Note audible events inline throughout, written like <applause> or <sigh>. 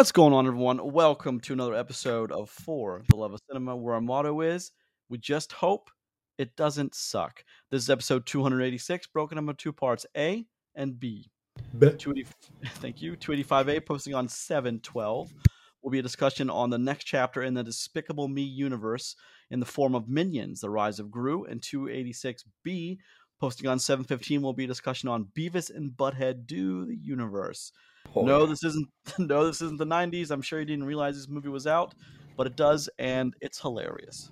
What's going on, everyone? Welcome to another episode of For the Love of Cinema, where our motto is we just hope it doesn't suck. This is episode 286, broken up into two parts A and B. 280, <laughs> thank you. 285A posting on 712 will be a discussion on the next chapter in the Despicable Me universe in the form of Minions, The Rise of Gru, and 286B posting on 715 will be a discussion on Beavis and Butthead Do the Universe. No, this isn't. <laughs> No, this isn't the '90s. I'm sure you didn't realize this movie was out, but it does, and it's hilarious.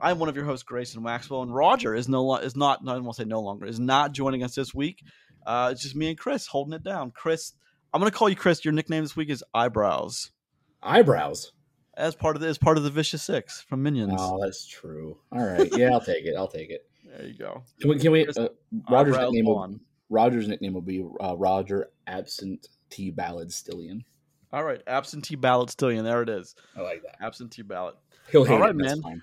I'm one of your hosts, Grayson Maxwell, and Roger is no lo- is not. No, I won't say no longer is not joining us this week. Uh, it's just me and Chris holding it down. Chris, I'm gonna call you Chris. Your nickname this week is Eyebrows, eyebrows. as part of the, as part of the Vicious Six from Minions. Oh, that's true. All right, yeah, I'll take it. I'll take it. There you go. Can we? Can we? Uh, Roger's Eyebrows nickname. Will, on. Roger's nickname will be uh, Roger Absentee Ballad Stillion. All right, absentee ballot stillion. There it is. I like that. Absentee ballot. He'll hate All right, it. That's man.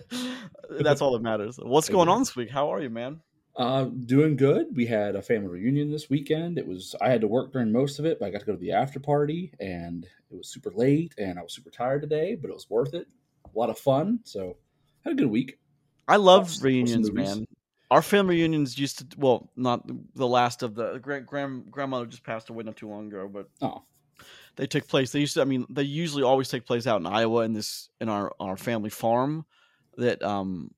fine. <laughs> That's all that matters. What's going on this week? How are you, man? Uh, doing good. We had a family reunion this weekend. It was I had to work during most of it, but I got to go to the after party, and it was super late, and I was super tired today, but it was worth it. A lot of fun. So had a good week. I love reunions, man. Our family reunions used to well, not the last of the grand grand grandmother just passed away not too long ago, but Oh, they took place. They used to. I mean, they usually always take place out in Iowa in this in our our family farm that um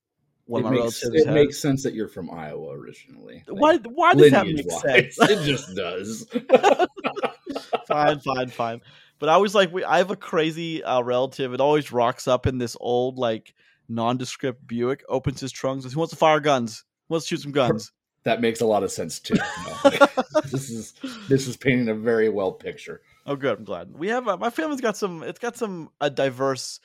one it of my makes, relatives it has. makes sense that you're from Iowa originally. why why does that make lineage-wise. sense? it just does. <laughs> fine, fine, fine. But I was like we. I have a crazy uh, relative. It always rocks up in this old like nondescript Buick. Opens his trunk. Says, "Who wants to fire guns? To shoot some guns?" that makes a lot of sense too. <laughs> This is this is painting a very well picture. Oh, good. I'm glad we have. Uh, my family's got some. It's got some a diverse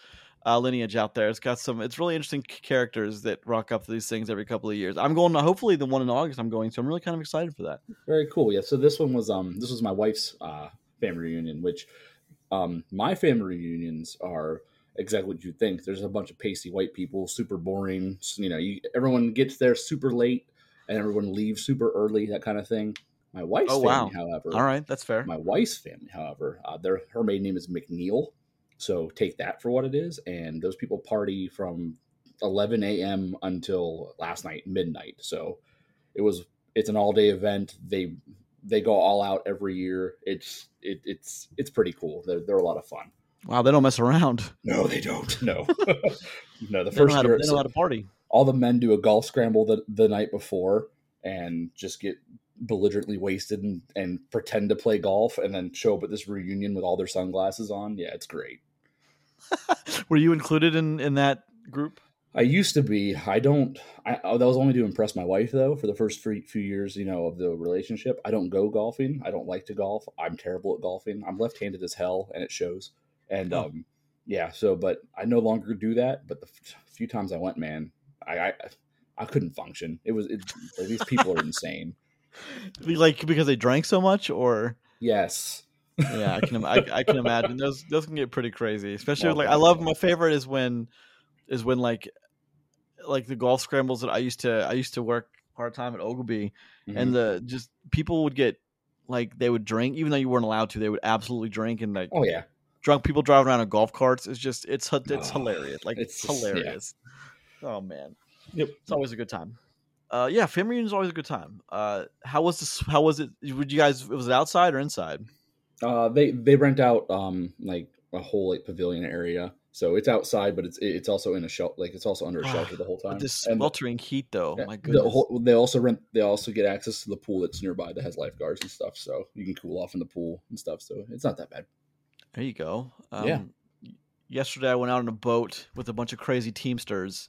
uh, lineage out there. It's got some. It's really interesting characters that rock up to these things every couple of years. I'm going to hopefully the one in August. I'm going to. I'm really kind of excited for that. Very cool. Yeah. So this one was um this was my wife's uh family reunion, which um my family reunions are exactly what you think. There's a bunch of pasty white people, super boring. You know, you, everyone gets there super late and everyone leaves super early, that kind of thing. My wife's Oh, family, wow. however, All right, that's fair. my wife's family, however, uh, their her maiden name is McNeil, so take that for what it is. And those people party from 11 a.m. until last night midnight. So it was it's an all day event. They they go all out every year. It's it, it's it's pretty cool. They're they're a lot of fun. Wow, they don't mess around. <laughs> No, they don't. No, <laughs> no. The first year, they know how to party. all the men do a golf scramble the, the night before and just get belligerently wasted and, and pretend to play golf and then show up at this reunion with all their sunglasses on. Yeah, it's great. <laughs> Were you included in in that group? I used to be. I don't. I oh, that was only to impress my wife though. For the first few few years, you know, of the relationship, I don't go golfing. I don't like to golf. I'm terrible at golfing. I'm left-handed as hell, and it shows. And Oh. um, yeah. So, but I no longer do that. But the f- few times I went, man, I I, I couldn't function. It was it, these people are insane. <laughs> Like because they drank so much, or Yes. yeah, I can I, I can imagine those those can get pretty crazy. Especially Well, like I love my favorite is when is when like like the golf scrambles that I used to I used to work part time at Ogilvy Mhm. and the just people would get like they would drink even though you weren't allowed to they would absolutely drink and like oh yeah, drunk people driving around in golf carts it's just it's it's Oh, hilarious like it's, it's just- yeah. hilarious oh man Yep. it's always a good time uh yeah family reunion is always a good time uh how was this how was it would you guys was it outside or inside uh, they they rent out um like a whole like pavilion area, so it's outside, but it's it's also in a shelter. Like it's also under a shelter the whole time. This And the- sweltering heat though Yeah, my the goodness whole, they also rent. They also get access to the pool that's nearby that has lifeguards and stuff, so you can cool off in the pool and stuff. So it's not that bad. There you go um, Yeah. yesterday i went out on a boat with a bunch of crazy teamsters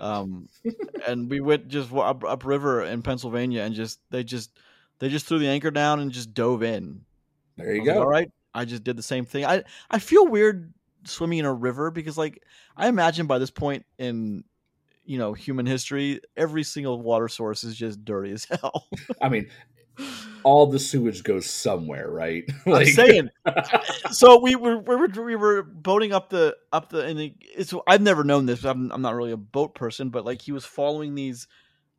um, <laughs> and we went just up, upriver in Pennsylvania, and just they just they just threw the anchor down and just dove in. there you was like, go. All right, I just did the same thing. I I feel weird swimming in a river because like I imagine by this point in you know human history, every single water source is just dirty as <laughs> hell. I mean, all the sewage goes somewhere, right? <laughs> I'm saying. <laughs> so we were, we were we were boating up the up the and the, it's I've never known this. I'm I'm not really a boat person, but like he was following these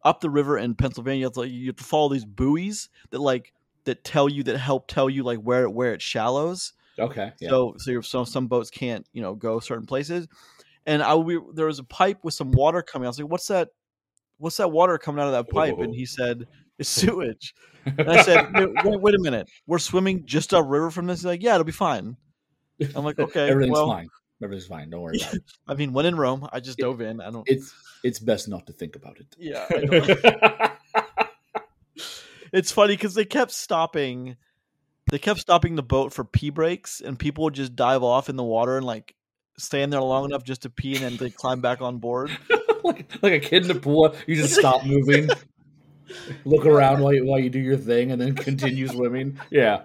up the river in Pennsylvania. It's like you have to follow these buoys that like that tell you that help tell you like where where it shallows. Okay. Yeah. So so you're, so some boats can't you know go certain places, and I we, there was a pipe with some water coming. I was like, what's that? What's that water coming out of that pipe? And he said it's <laughs> sewage. And I said, wait, wait, a minute, we're swimming just upriver from this. He's like, yeah, it'll be fine. I'm like, <laughs> okay, Everything's well, fine. Everything's fine. Don't worry <laughs> about it. I mean, when in Rome, I just dove in. I don't. It's it's best not to think about it. yeah, I don't, it's funny because they kept stopping. They kept stopping the boat for pee breaks, and people would just dive off in the water and like stand there long enough just to pee, and then they climb back on board. like like a kid in the pool, you just stop moving, look around while you, while you do your thing, and then continue swimming. Yeah.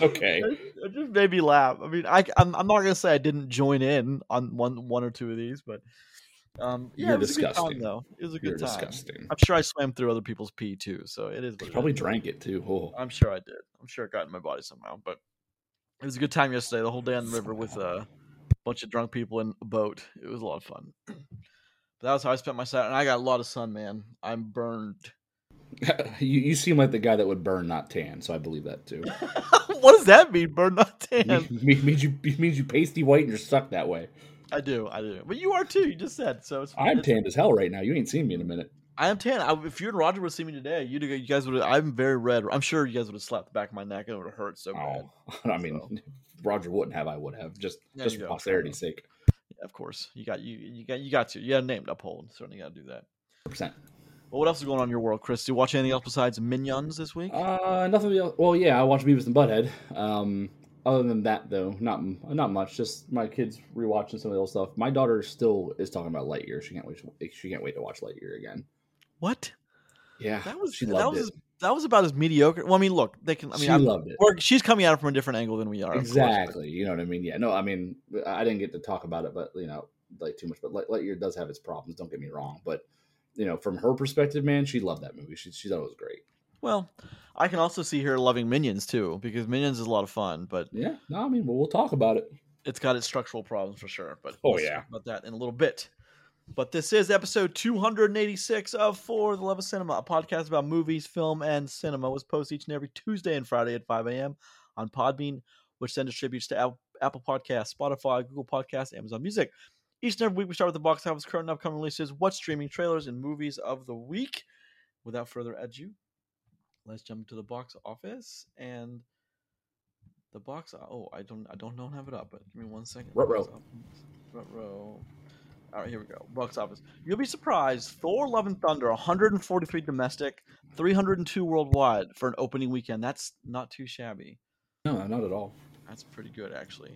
Okay. <laughs> It, just made me laugh. I mean, I, I'm, I'm not gonna say I didn't join in on one one or two of these, but um, yeah, You're it was a good disgusting. time though. It was a You're good time. disgusting. I'm sure I swam through other people's pee too, so it is. What it probably is. drank it too. Oh. I'm sure I did. I'm sure it got in my body somehow. But it was a good time yesterday. The whole day on the river with a bunch of drunk people in a boat. It was a lot of fun. But that was how I spent my Saturday. And I got a lot of sun, man. I'm burned. <laughs> you you seem like the guy that would burn, not tan. So I believe that too. <laughs> what does that mean? Burn not tan. Me- means you means you pasty white and you're stuck that way. I do. I do. But you are too. You just said so. It's, I'm it's- tanned as hell right now. You ain't seen me in a minute. I am tan. I, if you and Roger would see me today, you'd you guys would. I'm very red. I'm sure you guys would have slapped the back of my neck and it would have hurt so bad. Oh, <laughs> I mean, Roger wouldn't have. I would have just There just for posterity's sake. Of course, you got you. You got you got to. You got a name to uphold. Certainly got to do that. Percent. But what else is going on in your world, Chris? Do you watch anything else besides Minions this week? Uh, nothing. Else. Well, yeah, I watched Beavis and Butthead. Um, other than that, though, not not much. Just my kids rewatching some of the old stuff. My daughter still is talking about Lightyear. She can't wait. To, she can't wait to watch Lightyear again. what? Yeah, That was she that loved was it. That was about as mediocre. Well, I mean, look, they can. I mean, she I'm, loved it. she's coming at it from a different angle than we are. of course, Exactly. You know what I mean? Yeah. No, I mean, I didn't get to talk about it, but you know, like too much. But Light- Lightyear does have its problems. Don't get me wrong, but you know, from her perspective, man, she loved that movie. She she thought it was great. Well, I can also see her loving Minions too because Minions is a lot of fun, but Yeah. No, I mean, well, we'll talk about it. it's got its structural problems for sure. But Oh, we'll yeah. talk about that in a little bit. But this is episode 286 of For the Love of Cinema, a podcast about movies, film, and cinema. It was posted each and every Tuesday and Friday at 5 a.m. on Podbean, which then distributes to Apple, Podcasts, Spotify, Google Podcasts, Amazon Music. Each and every week, we start with the box office, current and upcoming releases, what streaming trailers, and movies of the week. Without further ado, let's jump to the box office and the box. Oh, I don't, I don't know, have it up, but give me one second. Ruh-roh. Box office. Ruh-roh. All right, here we go. Box office. You'll be surprised. Thor: Love and Thunder, 143 domestic, 302 worldwide for an opening weekend. That's not too shabby. No, not at all. That's pretty good, actually.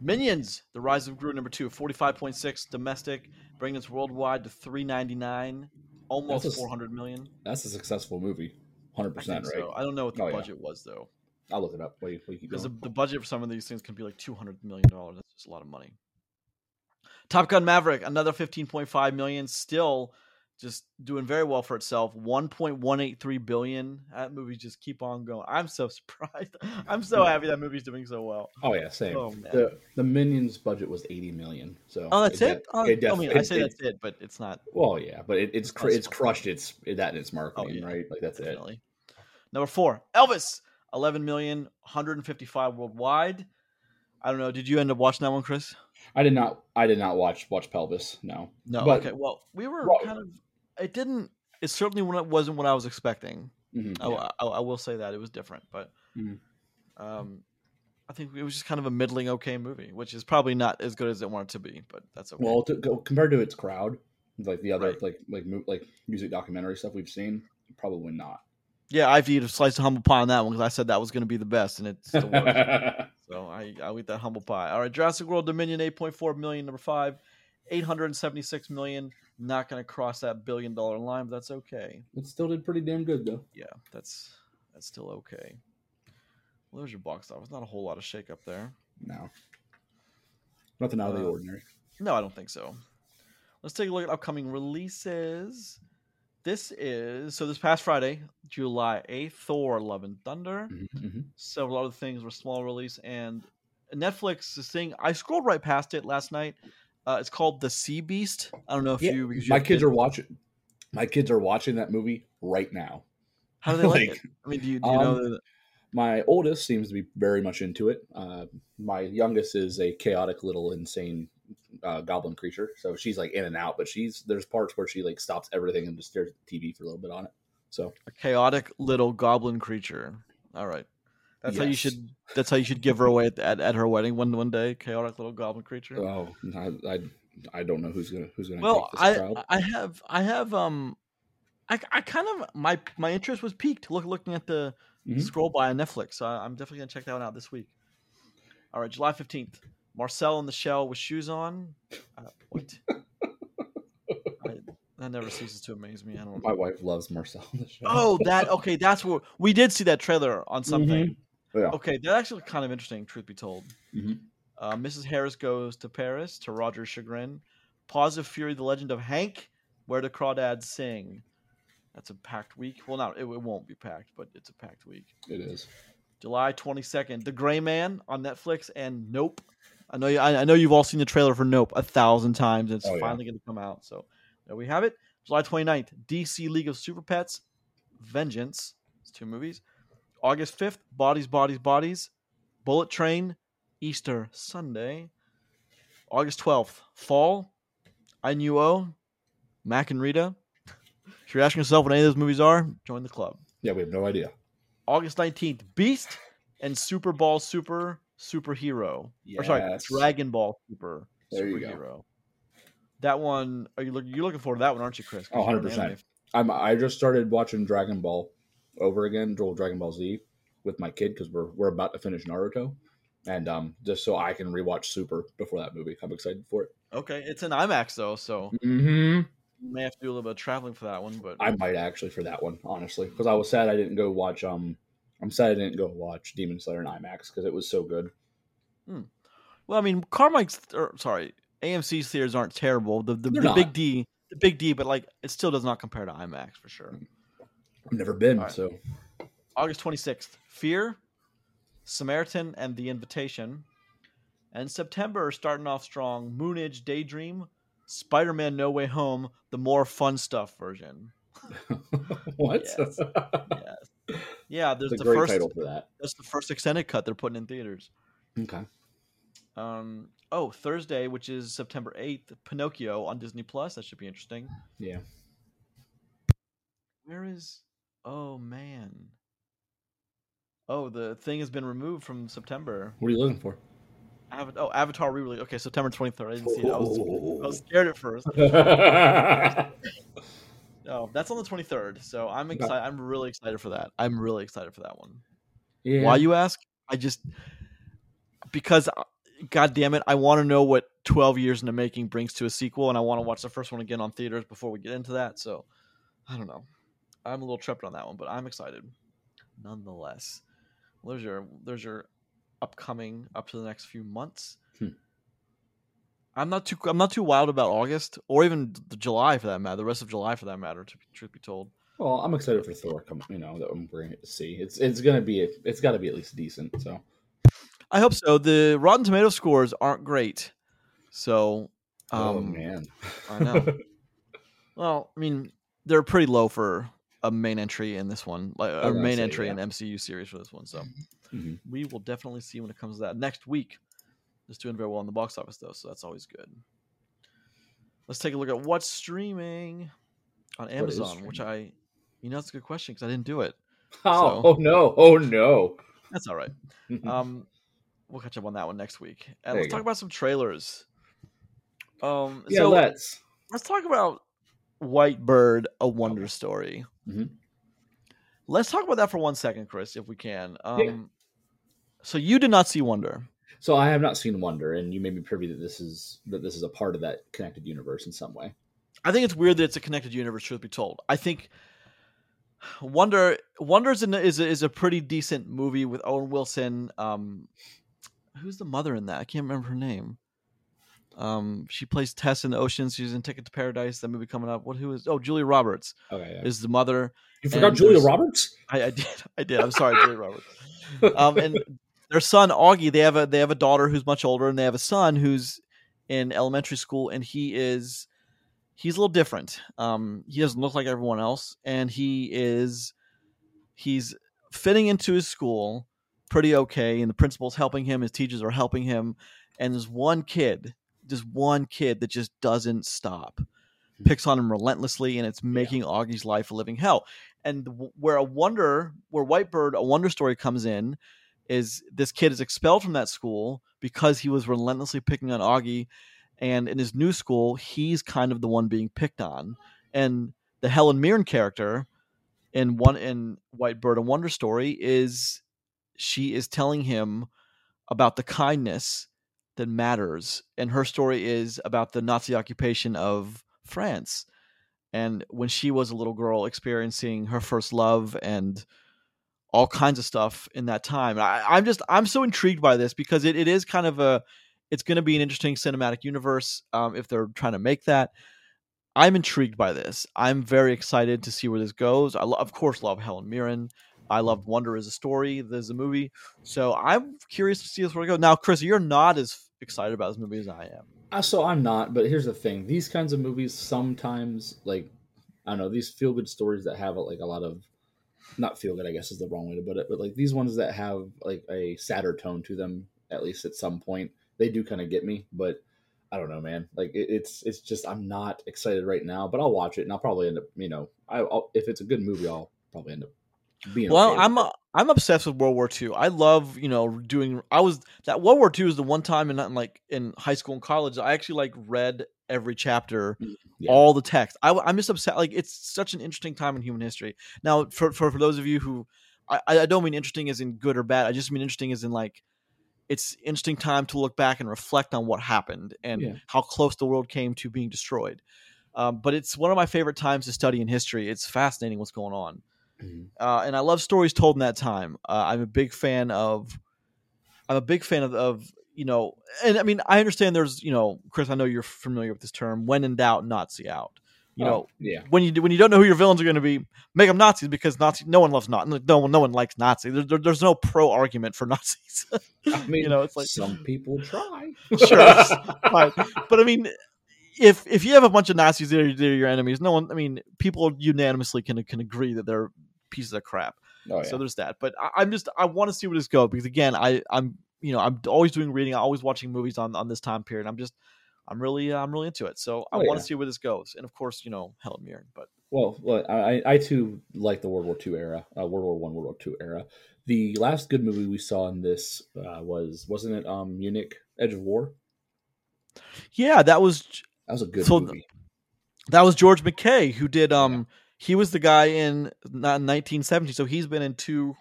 Minions: The Rise of Gru, number two, 45.6 domestic, bringing its worldwide to 399, almost That's a s- 400 million. That's a successful movie. 100 percent, right? so. I don't know what the Oh, yeah. budget was though. I'll look it up. Wait, wait, keep Because the, the budget for some of these things can be like two hundred million dollars. That's just a lot of money. Top Gun Maverick, another fifteen point five million, still just doing very well for itself. One point one eight three billion. That movie just keep on going. I'm so <laughs> surprised. I'm so happy that movie's doing so well. Oh yeah, same. Oh the the Minions budget was eighty million. So oh, that's de- it. Oh, it I mean, it- I say it- that's it, but it's not Well, yeah, but it, it's It's cr- it's crushed its that in its oh, marketing, yeah. right? Like that's it. Number four, Elvis, 11 million, 155 worldwide. I don't know. Did you end up watching that one, Chris? I did not. I did not watch watch Pelvis. No. No. But- okay. Well, we were Well- kind of. It didn't. It certainly wasn't what I was expecting. Mhm, I, yeah. I, I will say that it was different, but Mhm. um, I think it was just kind of a middling okay movie, which is probably not as good as it wanted to be, but that's okay. Well, to compared to its crowd, like the other Right. like like like music documentary stuff we've seen, probably not. Yeah, I've eaten a slice of humble pie on that one because I said that was going to be the best, and it's the worst. <laughs> So I I'll eat that humble pie. All right, Jurassic World Dominion, eight point four million. Number five, eight hundred and seventy six million. Not going to cross that billion dollar line, but that's okay. it still did pretty damn good though. Yeah, that's that's still okay. Well, there's your box office. Not a whole lot of shake up there. No, nothing out of the Uh, ordinary. No, I don't think so. Let's take a look at upcoming releases. This is so this past Friday, July eighth, Thor: Love and Thunder. Mhm, mhm. several other things were small release and Netflix is thing I scrolled right past it last night. Uh, it's called The Sea Beast. I don't know if Yeah, you you my kids are watching. My kids are watching that movie right now. How do they like, <laughs> Like, it? I mean, do you, do you know? um, that- My oldest seems to be very much into it. Uh, my youngest is a chaotic little insane uh, goblin creature, so she's like in and out. But she's there's parts where she like stops everything and just stares at the TV for a little bit on it. So a chaotic little goblin creature. All right, that's how you should. That's how you should give her away at, at, at her wedding one one day. Chaotic little goblin creature. oh, I, I I don't know who's gonna who's gonna well, take this I. I have I have um, I, I kind of my my interest was piqued. Look looking at the Mhm. scroll by on Netflix. So I- I'm definitely gonna check that one out this week. All right, July fifteenth. Marcel in the shell with shoes on. Uh, what? I, that never ceases to amaze me. I don't. My wife loves Marcel. on the show. Oh, that okay. That's what we did see that trailer on something. Yeah. Okay, that actually kind of interesting. Truth be told, Mhm. uh, Mrs. Harris goes to Paris to Roger's chagrin. Paws of Fury: The Legend of Hank, where the crawdads sing. That's a packed week. Well, not it, it won't be packed, but it's a packed week. It is. July twenty second, The Gray Man on Netflix, and Nope. I know you. I, I know you've all seen the trailer for Nope a thousand times. It's Oh, yeah. finally going to come out. So there we have it. July 29th, DC League of Super Pets, Vengeance. It's two movies. August 5th, Bodies, Bodies, Bodies, Bullet Train, Easter Sunday. August 12th, Fall, I Knew O, Mack and Rita. <laughs> If you're asking yourself what any of those movies are, join the club. Yeah, we have no idea. August 19th, Beast and Super Ball Super Superhero. Or sorry, Dragon Ball Super There you go. Superhero. That one, are you look, you're looking forward to that one, aren't you, Chris? Oh, 100%. I'm I just started watching Dragon Ball over again, Dragon Ball Z with my kid because we're we're about to finish Naruto, and um just so I can rewatch Super before that movie. I'm excited for it. Okay, it's an IMAX though, so Mm-hmm. you may have to do a little bit of traveling for that one. But I might actually for that one, honestly, because I was sad I didn't go watch. Um, I'm sad I didn't go watch Demon Slayer in IMAX because it was so good. Hmm. well, I mean, Carmike's or sorry, AMC's theaters aren't terrible. The the, the big D, the big D, but like it still does not compare to IMAX for sure. Mm. I've never been, right. so August 26th, Fear, Samaritan, and The Invitation. And September, starting off strong, Moonage Daydream, Spider Man No Way Home, the more fun stuff version. <laughs> <laughs> what? Yes. Yes. Yeah, there's the first title for that. that's the first extended cut they're putting in theaters. Okay. Um oh, Thursday, which is September 8th, Pinocchio on Disney Plus. That should be interesting. Yeah. Where is Oh man. Oh, the thing has been removed from September. What are you looking for? Ava- oh, Avatar re-release. Okay, September 23rd. I didn't see it. I was, I was scared at first. <laughs> Oh, that's on the 23rd. So I'm excited. I'm really excited for that. I'm really excited for that one. yeah. Why you ask? I just because uh, god damn it, I want to know what 12 years in the making brings to a sequel and I want to watch the first one again on theaters before we get into that. So, I don't know. I'm a little tripped on that one, but I'm excited nonetheless. Well, there's your there's your upcoming up to the next few months. Hmm. I'm not too I'm not too wild about August or even the July for that matter. The rest of July for that matter. To be, truth be told, Well, I'm excited for Thor. Come, you know that I'm bringing it to see. It's it's gonna be it's got to be at least decent. So I hope so. The Rotten Tomato scores aren't great, so um, oh man, I know. <laughs> Well, I mean, they're pretty low for a main entry in this one, like a main say, entry yeah. in MCU series for this one. So Mhm. we will definitely see when it comes to that next week. It's doing very well in the box office though, so that's always good. Let's take a look at what's streaming on Amazon, which I, you know, that's a good question because I didn't do it. <laughs> oh, So- oh no, oh no. That's all right. <laughs> Um, we'll catch up on that one next week, and There let's talk go. about some trailers. Um, yeah, so let's. let's talk about White Bird, a Wonder Story. Mhm. Let's talk about that for one second, Chris, if we can. Um, Yeah. So you did not see Wonder. So I have not seen Wonder, and you made me privy that this is that this is a part of that connected universe in some way. I think it's weird that it's a connected universe. Truth be told, I think Wonder Wonder is, is a, is a pretty decent movie with Owen Wilson. Um, who's the mother in that? I can't remember her name. Um, she plays Tess in the Ocean. She's in Ticket to Paradise. That movie coming up. What? Who is? Oh, Julia Roberts Okay, yeah. is the mother. you forgot Julia Roberts. I, I did. <laughs> I did. I'm sorry, Julia Roberts. <laughs> Um, and their son Augie, they have a they have a daughter who's much older, and they have a son who's in elementary school, and he is he's a little different. Um, he doesn't look like everyone else, and he is he's fitting into his school pretty okay, and the principal's helping him, his teachers are helping him, and there's one kid, just one kid that just doesn't stop, picks on him relentlessly, and it's making Augie's life a living hell. And where a wonder, where Whitebird, a wonder story comes in, is this kid is expelled from that school because he was relentlessly picking on Augie, and in his new school, he's kind of the one being picked on, and the Helen Mirren character in one in Whitebird and Wonder Story is she is telling him about the kindness that matters. And her story is about the Nazi occupation of France. And when she was a little girl experiencing her first love and all kinds of stuff in that time. I, I'm just I'm so intrigued by this because it, it is kind of a it's going to be an interesting cinematic universe um, if they're trying to make that. I'm intrigued by this. I'm very excited to see where this goes. I lo- of course love Helen Mirren. I love Wonder as a story, as a movie. So I'm curious to see this where it goes. Now, Chris, you're not as excited about this movie as I am. Uh, so I'm not, but here's the thing: these kinds of movies sometimes, like, I don't know, these feel good stories that have like a lot of, not feel good, I guess is the wrong way to put it, but like these ones that have like a sadder tone to them, at least at some point, they do kind of get me. But I don't know, man. Like it, it's it's just I'm not excited right now, but I'll watch it and I'll probably end up, you know, I, I'll, if it's a good movie, I'll probably end up being. Well, okay I'm with uh, I'm obsessed with World War II. I love you know doing. I was that World War II is the one time in like in high school and college I actually like read every chapter. Yeah. all the text. I, I'm just upset. Like it's such an interesting time in human history. Now, for for, for those of you who I, I don't mean interesting as in good or bad. I just mean interesting as in like it's interesting time to look back and reflect on what happened and Yeah. how close the world came to being destroyed. Um, but it's one of my favorite times to study in history. It's fascinating what's going on Mhm. uh, and I love stories told in that time. Uh, I'm a big fan of. I'm a big fan of, of you know, and I mean I understand there's you know, Chris. I know you're familiar with this term. When in doubt, Nazi out. You Oh, know, yeah, when you when you don't know who your villains are going to be, make them Nazis because Nazi. No one loves Nazi. No one no one likes Nazis. There, there- there's no pro argument for <laughs> Nazis. I mean, you know, it's like some people try. <laughs> Sure, <laughs> fine. but I mean, if if you have a bunch of Nazis that are, that are your enemies, no one. I mean, people unanimously can can agree that they're pieces of crap. Oh, yeah. So there's that. But I, I'm just I want to see where this goes because again, I I'm you know I'm always doing reading, I'm always watching movies on on this time period. I'm just I'm really uh, I'm really into it. So I Oh, want yeah. to see where this goes. And of course, you know Helen Mirren. But Well, well, I, I too like the World War II era, uh, World War One, World War II era. The last good movie we saw in this uh, was wasn't it um, Munich Edge of War? yeah, that was That was a good So- movie. that was George McKay who did um he was the guy in not 1917. So he's been in two.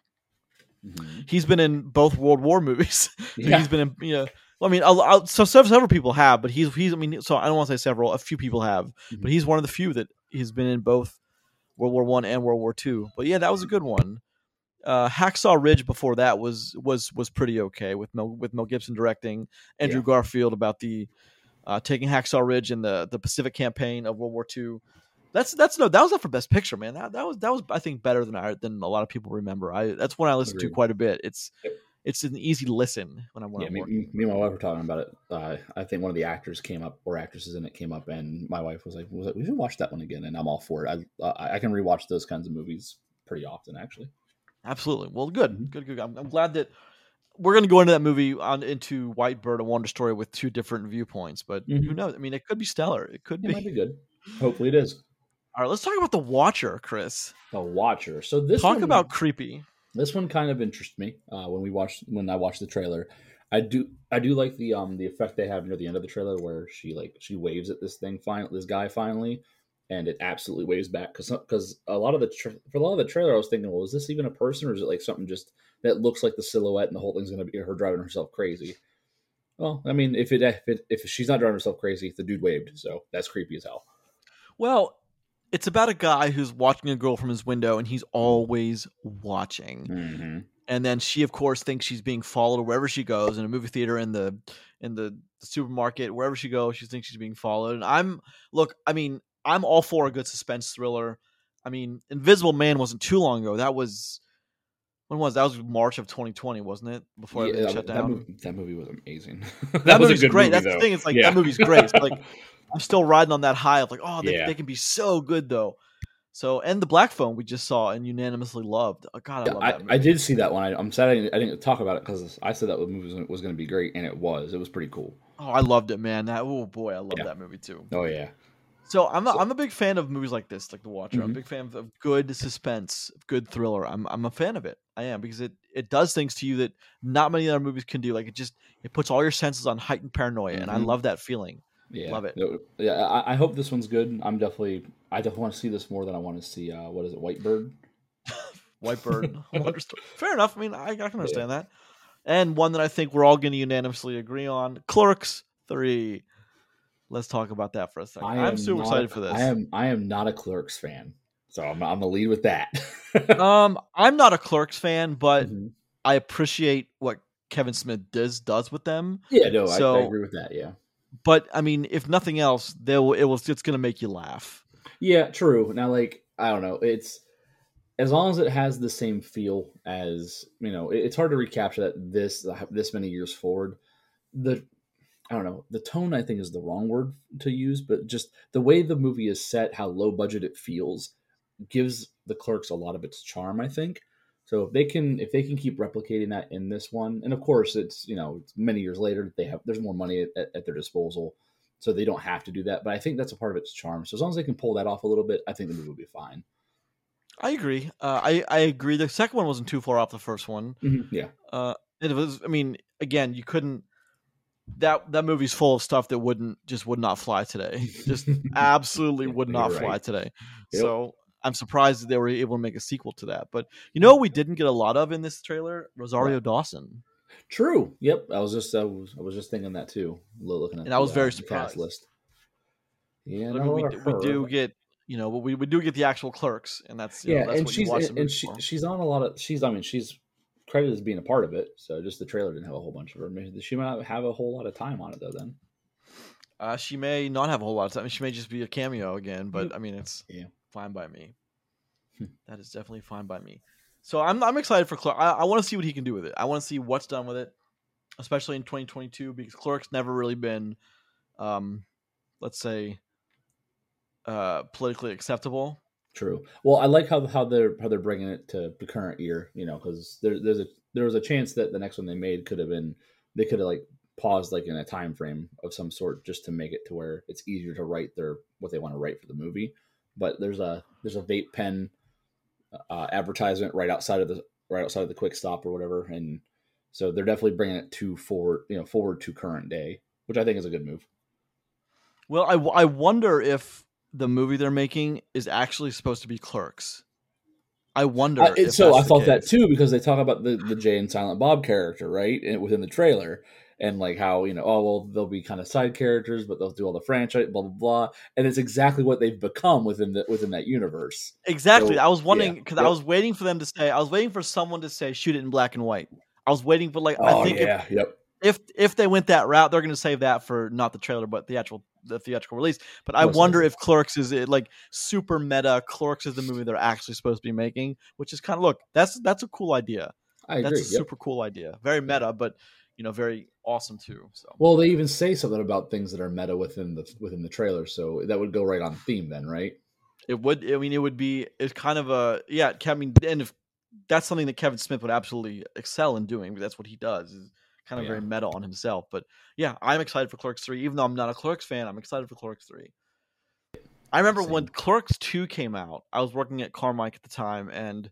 Mhm. He's been in both World War movies. <laughs> Yeah. He's been in you know. Well, I mean, I'll, I'll, so several, several people have, but he's he's. I mean, so I don't want to say several. A few people have, Mhm. but he's one of the few that he's been in both World War One and World War Two. But yeah, that was a good one. Uh, Hacksaw Ridge before that was was was pretty okay with Mel with Mel Gibson directing Andrew Yeah. Garfield about the uh, taking Hacksaw Ridge in the the Pacific campaign of World War Two. That's that's no that was up for Best Picture, man. That that was that was I think better than I than a lot of people remember. I that's one I listen to quite a bit. It's Yep. it's an easy listen when I'm when Yeah, me, me and my wife were talking about it. Uh, I think one of the actors came up, or actresses in it came up, and my wife was like, "Was like, we should watch that one again." And I'm all for it. I I I can rewatch those kinds of movies pretty often, actually. Absolutely. Well, good, Mhm. good, good. I'm, I'm glad that we're going to go into that movie on into White Bird and Wonder Story with two different viewpoints. But who Mhm. knows? I mean, it could be stellar. It could It be. might be good. Hopefully, it is. All right, let's talk about the Watcher, Chris. The Watcher. So this talk one- about creepy. this one kind of interests me uh, when we watched when I watched the trailer. I do I do like the um the effect they have near the end of the trailer where she like she waves at this thing finally this guy finally and it absolutely waves back because because a lot of the tra- for a lot of the trailer I was thinking well is this even a person or is it like something just that looks like the silhouette and the whole thing's gonna be her driving herself crazy. Well, I mean, if it if it, if she's not driving herself crazy, the dude waved, so that's creepy as hell. Well, it's about a guy who's watching a girl from his window, and he's always watching. Mm-hmm. And then she, of course, thinks she's being followed wherever she goes in a movie theater, in the in the supermarket, wherever she goes, she thinks she's being followed. And I'm look, I mean, I'm all for a good suspense thriller. I mean, Invisible Man wasn't too long ago. That was when was that? that was March of 2020, wasn't it? Before Yeah, everything that, shut that down. movie, that movie was amazing. <laughs> that, was a movie's good great. movie, That's though. the thing. It's like Yeah. that movie's great. It's like <laughs> I'm still riding on that high of like, oh, they, Yeah. they can be so good though. So and the Black Phone we just saw and unanimously loved. Oh, God, I Yeah, love I, that movie. I did see that one. I, I'm sad I didn't, I didn't talk about it because I said that the movie was, was going to be great, and it was. It was pretty cool. Oh, I loved it, man. That oh boy, I love Yeah. that movie too. Oh yeah, So I'm a, So- I'm a big fan of movies like this, like The Watcher. I'm a Mhm. big fan of, of good suspense, good thriller. I'm I'm a fan of it. I am because it it does things to you that not many other movies can do. Like it just it puts all your senses on heightened paranoia, and I Mhm. love that feeling. yeah. Love it. Yeah, I, I hope this one's good. I'm definitely, I definitely want to see this more than I want to see. Uh, what is it, White Bird? <laughs> White Bird. <laughs> <laughs> Fair enough. I mean, I, I can understand that. And one that I think we're all going to unanimously agree on: Clerks Three. Let's talk about that for a second. I I'm am super not- excited for this. I am, I am not a Clerks fan, so I'm, I'm gonna lead with that. <laughs> um, I'm not a Clerks fan, but Mhm. I appreciate what Kevin Smith does does with them. Yeah, no, I, I agree with that. Yeah, But I mean, if nothing else, they'll it was it's gonna make you laugh. yeah, true. Now, like, I don't know, it's as long as it has the same feel as you know, it- it's hard to recapture that this this many years forward. The I don't know, the tone I think is the wrong word to use, but just the way the movie is set, how low budget it feels, gives the clerks a lot of its charm. I think. So if they can if they can keep replicating that in this one, and of course it's you know it's many years later they have there's more money at, at, their disposal, so they don't have to do that. But I think that's a part of its charm. So as long as they can pull that off a little bit, I think the movie will be fine. I agree. Uh, I I agree. The second one wasn't too far off the first one. Yeah, Uh, it was. I mean, again, you couldn't. That that movie's full of stuff that wouldn't just would not fly today. <laughs> Just absolutely <laughs> would not right. fly today. Yep. So I'm surprised that they were able to make a sequel to that. But you know, what we didn't get a lot of in this trailer Rosario Dawson. true. Yep, I was just I was, I was just thinking that too. Looking at And I was very uh, the cast surprised. list. Yeah, I mean, we, lot we do get you know, we, we do get the actual clerks, and that's you know, yeah, that's and what she's and, and she she's on a lot of she's I mean she's credited as being a part of it. So just the trailer didn't have a whole bunch of her. Maybe She might not have a whole lot of time on it though. Then Uh, she may not have a whole lot of time. She may just be a cameo again, but I mean, it's Yeah. fine by me. Hmm. that is definitely fine by me. So I'm I'm excited for Clark. I, I want to see what he can do with it. I want to see what's done with it, especially in 2022 because Clerks never really been, um, let's say, uh, politically acceptable. True. Well, I like how how they're how they're bringing it to the current year. You know, because there, there's a there was a chance that the next one they made could have been they could have like paused like in a time frame of some sort just to make it to where it's easier to write their what they want to write for the movie. But there's a there's a vape pen uh, advertisement right outside of the right outside of the quick stop or whatever, and so they're definitely bringing it to forward you know forward to current day, which I think is a good move. Well, I, I wonder if the movie they're making is actually supposed to be Clerks. I wonder. I, if so I thought that too because they talk about the the Jay and Silent Bob character, right, and within the trailer, and like how you know, oh well, they'll be kind of side characters, but they'll do all the franchise, blah blah blah, and it's exactly what they've become within the within that universe. Exactly. So, I was wondering yeah. because I was waiting for them to say. I was waiting for someone to say, "Shoot it in black and white." I was waiting for like. Oh I think yeah, yep, if, if they went that route, they're going to save that for not the trailer, but the actual the theatrical release. But I wonder if Clerks is it like super meta. Clerks is the movie they're actually supposed to be making, which is kind of look. That's that's a cool idea. I That's agree. a yep. super cool idea. Very meta, but you know, very awesome too. So Well, they even say something about things that are meta within the within the trailer, so that would go right on theme then, right? it would. I mean, it would be. It's kind of a yeah. I mean, and if that's something that Kevin Smith would absolutely excel in doing, because that's what he does. Is kind of Yeah. very meta on himself. But yeah, I'm excited for Clerks three. Even though I'm not a Clerks fan, I'm excited for Clerks three. I remember when Clerks two came out. I was working at Carmike at the time, and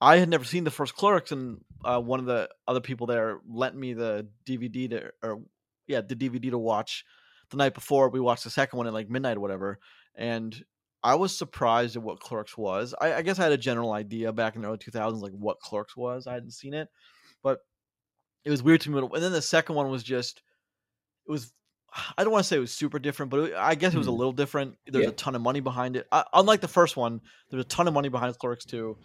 I had never seen the first Clerks, and uh, one of the other people there lent me the DVD to, or yeah, the DVD to watch the night before. We watched the second one at like midnight or whatever, and I was surprised at what Clerks was. I, I guess I had a general idea back in the early 2000s, like what Clerks was. I hadn't seen it, but it was weird to me. And then the second one was just, it was, I don't want to say it was super different, but it, I guess it was a Hmm. little different. There's Yeah. a ton of money behind it. Uh, unlike the first one, there's a ton of money behind Clerks 2.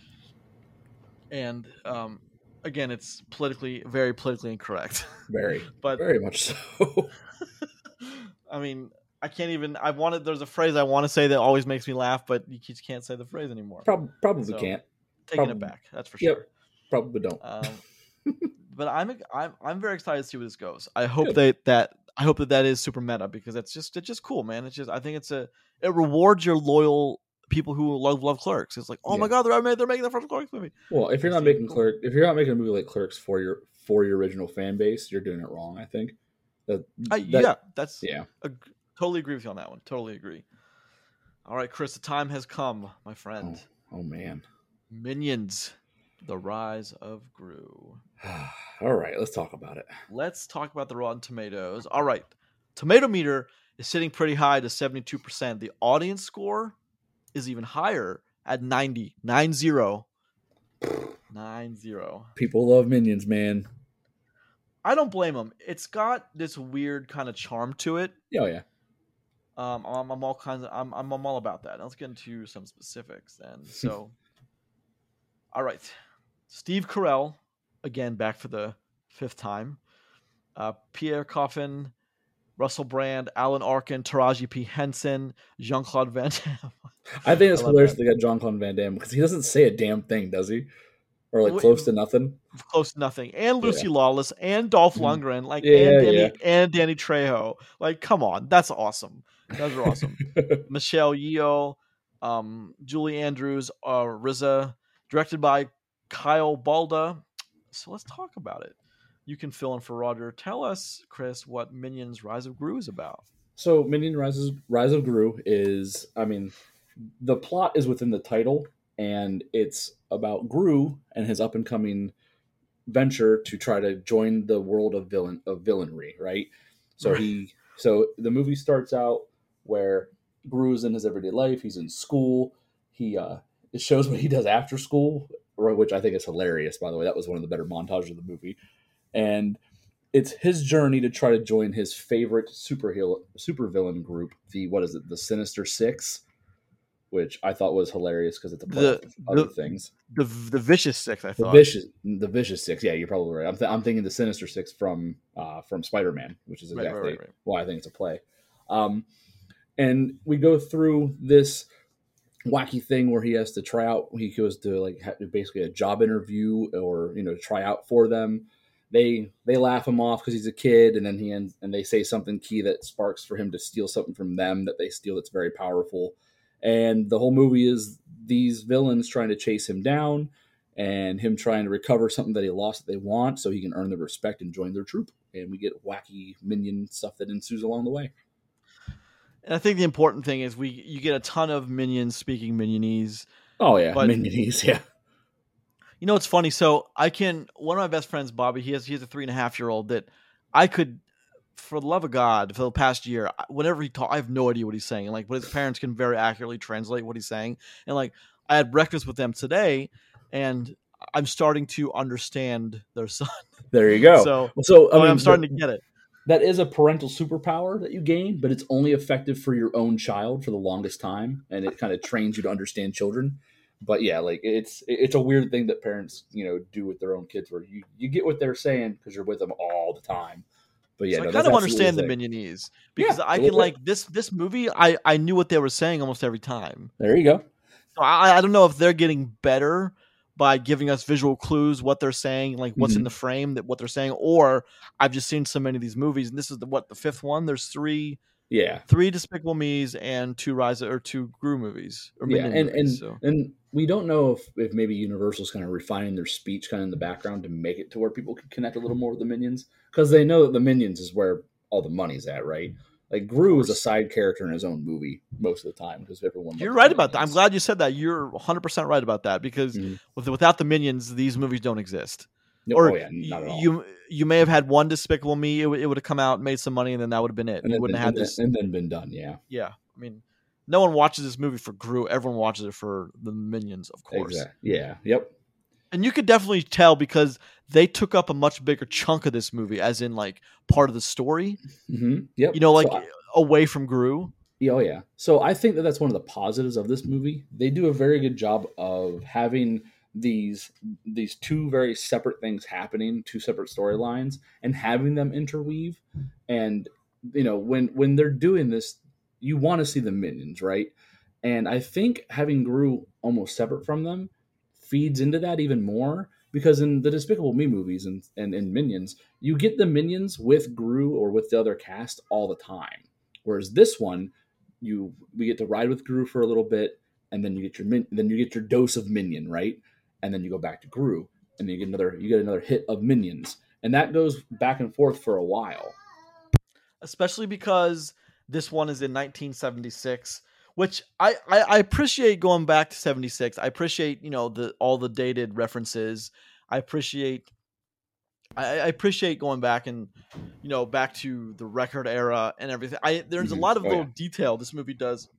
And um, again, it's politically, very politically incorrect. Very, <laughs> but very much so. <laughs> I mean, I can't even. I wanted. There's a phrase I want to say that always makes me laugh, but you just can't say the phrase anymore. Prob- probably So, can't. Taking it back. That's for Yep. sure. Probably don't. Um, but I'm I'm I'm very excited to see where this goes. I hope Good. that that I hope that that is super meta because it's just it's just cool, man. It's just I think it's a it rewards your loyal people who love love Clerks. It's like, oh my god, they're they're making the first Clerks movie. Well, if you're not making clerk, if you're not making a movie like Clerks for your for your original fan base, you're doing it wrong. I think. That, I, yeah, that's yeah. ag- totally agree with you on that one. Totally agree. All right, Chris, the time has come, my friend. Oh, oh man. Minions, the rise of Gru. <sighs> All right, let's talk about it. Let's talk about the Rotten Tomatoes. All right, tomato meter is sitting pretty high to seventy-two percent. The audience score is even higher at 90, 90, <sighs> 90. People love minions, man. I don't blame them. It's got this weird kind of charm to it. Oh yeah. Um, I'm, I'm all kinds of I'm, I'm I'm all about that. Let's get into some specifics then. <laughs> So, all right, Steve Carell again back for the fifth time. Uh, Pierre Coffin, Russell Brand, Alan Arkin, Taraji P Henson, Jean Claude Van Damme. <laughs> I think it's I hilarious that. they got Jean Claude Van Damme because he doesn't say a damn thing, does he? Or like close to nothing. Close to nothing, and Lucy Lawless, and Dolph Mhm. Lundgren, like Yeah, and Danny yeah. and Danny Trejo. Like, come on, that's awesome. Those are awesome. <laughs> Michelle Yeoh, um, Julie Andrews, uh, RZA, directed by Kyle Balda. So let's talk about it. You can fill in for Roger. Tell us, Chris, what Minions: Rise of Gru is about. So Minion Rises Rise of Gru is I mean the plot is within the title and it's about Gru and his up and coming venture to try to join the world of villain of villainry, right? So he so the movie starts out where Gru's in his everyday life, he's in school, he uh it shows what he does after school, which I think is hilarious by the way. That was one of the better montages of the movie. And it's his journey to try to join his favorite superhero supervillain group, the what is it, the Sinister Six, which I thought was hilarious because it's a play The- of other the- things. The the Vicious Six, I The thought. vicious, the vicious six. Yeah, you're probably right. I'm, th- I'm thinking the Sinister Six from uh, from Spider Man, which is Right, right, exactly right, right. why I think it's a play. Um, and we go through this wacky thing where he has to try out. He goes to like basically a job interview or you know try out for them. They they laugh him off because he's a kid, and then he ends, and they say something key that sparks for him to steal something from them that they steal that's very powerful. And the whole movie is these villains trying to chase him down and him trying to recover something that he lost that they want so he can earn their respect and join their troop. And we get wacky minion stuff that ensues along the way. And I think the important thing is we you get a ton of minions speaking minionese. Oh yeah, But- minionese, yeah. You know, it's funny. So I can one of my best friends, Bobby. He has he has a three and a half year old that I could, for the love of God, for the past year, whenever he talk, I have no idea what he's saying. Like, but his parents can very accurately translate what he's saying. And like, I had breakfast with them today, and I'm starting to understand their son. There you go. <laughs> So, so I mean, am starting to get it. That is a parental superpower that you gain, but it's only effective for your own child for the longest time, and it kind of trains you to understand children. But yeah, like it's it's a weird thing that parents you know do with their own kids, where you you get what they're saying because you're with them all the time. But yeah, so no, I kind of understand the minionese because Yeah, I can like this this movie. I I knew what they were saying almost every time. There you go. So I, I don't know if they're getting better by giving us visual clues what they're saying, like what's Mm-hmm. in the frame that what they're saying, or I've just seen so many of these movies, and this is the what the fifth one. There's three Yeah, three Despicable Me's and two Rise or two Gru movies or yeah, and and so. and we don't know if, if maybe Universal's kind of refining their speech kind of in the background to make it to where people can connect a little more with the minions because they know that the minions is where all the money's at, right? Like Gru is a side character in his own movie most of the time because everyone. You're right about that. I'm glad you said that. You're 100 percent right about that because Mhm. with, without the minions, these movies don't exist. No, or oh yeah, not at all. you you may have had one Despicable Me. It, would- it would have come out, made some money, and then that would have been it. and you wouldn't have had this. and then been done. Yeah, Yeah, I mean, no one watches this movie for Gru. Everyone watches it for the minions, of course. exactly. Yeah, yep. And you could definitely tell because they took up a much bigger chunk of this movie, as in like part of the story. hmm Yep. You know, like So I- away from Gru. Yeah, Oh yeah. So I think that that's one of the positives of this movie. They do a very good job of having these these two very separate things happening, two separate storylines, and having them interweave. And you know, when when they're doing this, you want to see the minions, right? And I think having Gru almost separate from them feeds into that even more because in the Despicable Me movies and and, and Minions, you get the minions with Gru or with the other cast all the time. Whereas this one, you we get to ride with Gru for a little bit, and then you get your min- then you get your dose of minion, right? And then you go back to Gru, and then you get another you get another hit of minions, and that goes back and forth for a while. especially because this one is in 1976 which I, I i appreciate going back to 76 i appreciate you know the all the dated references. I appreciate I, I appreciate going back and you know back to the record era and everything. I there's a mm-hmm. lot of Oh, little yeah. detail this movie does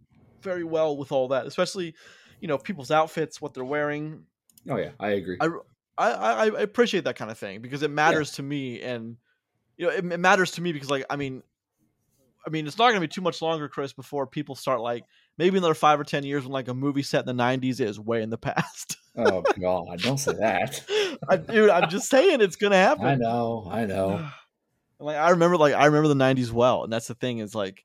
very well with all that especially you know people's outfits what they're wearing. Oh yeah, I agree. I, I, I appreciate that kind of thing because it matters to me, and you know, it, it matters to me because, like, I mean, I mean, it's not going to be too much longer, Chris, before people start like maybe another five or ten years when like a movie set in the '90s is way in the past. <laughs> oh god, don't say that. <laughs> I, dude, I'm just saying it's going to happen. I know, I know. <sighs> like I remember, like I remember the '90s well, and that's the thing is like,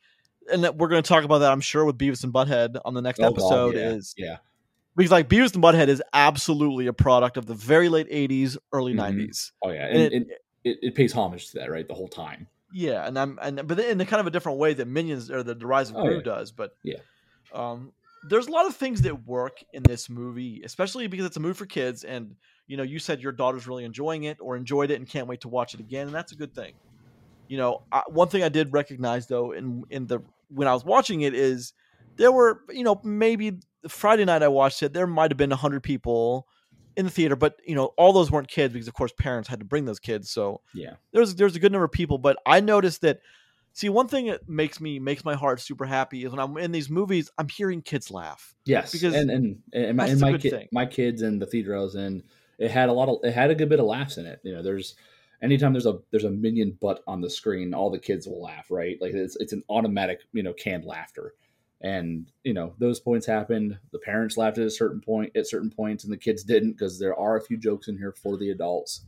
and that we're going to talk about that, I'm sure, with Beavis and Butthead on the next Oh, God, episode. yeah, Is yeah, because like Beavis and Butthead is absolutely a product of the very late '80s, early Mhm. '90s. oh yeah, And and, it- it, it pays homage to that, right? The whole time. Yeah, and I'm and but in a kind of a different way that Minions or the, the Rise of Oh, Gru yeah. does. But Yeah. Um, there's a lot of things that work in this movie, especially because it's a movie for kids. And you know, you said your daughter's really enjoying it or enjoyed it and can't wait to watch it again, and that's a good thing. You know, I, one thing I did recognize though in in the when I was watching it is there were you know maybe Friday night I watched it there might have been hundred people in the theater, but you know all those weren't kids because of course parents had to bring those kids. So Yeah, there's there's a good number of people, but I noticed that. See, one thing that makes me makes my heart super happy is when I'm in these movies, I'm hearing kids laugh. yes, Because and and and my, and my kid, my kids and the theater I was in, it had a lot of it had a good bit of laughs in it. You know, there's anytime there's a there's a minion butt on the screen, all the kids will laugh, right? Like it's it's an automatic you know canned laughter, and you know those points happened. The parents laughed at a certain point at certain points, and the kids didn't because there are a few jokes in here for the adults.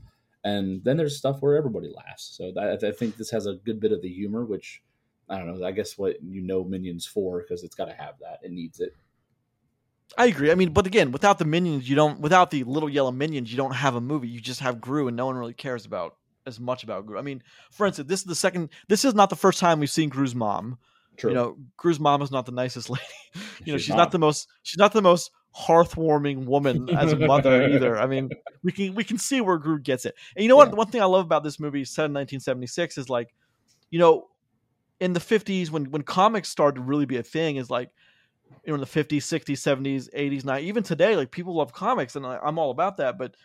And then there's stuff where everybody laughs. So that, I think this has a good bit of the humor, which I don't know. I guess what you know Minions for because it's got to have that. It needs it. I agree. I mean, but again, without the minions, you don't. Without the little yellow minions, you don't have a movie. You just have Gru, and no one really cares about as much about Gru. I mean, for instance, this is the second. This is not the first time we've seen Gru's mom. True. You know, Gru's mom is not the nicest <laughs> lady. You know, She's she's, not. not. the most. She's not the most heartwarming woman as a mother <laughs> either. I mean, we can we can see where Gru gets it. And you know what? Yeah. One thing I love about this movie, set in 1976, is like, you know, in the 50s when when comics started to really be a thing, is like, you know, in the 50s, 60s, 70s, 80s, 90s, even today, like people love comics, and I, I'm all about that. But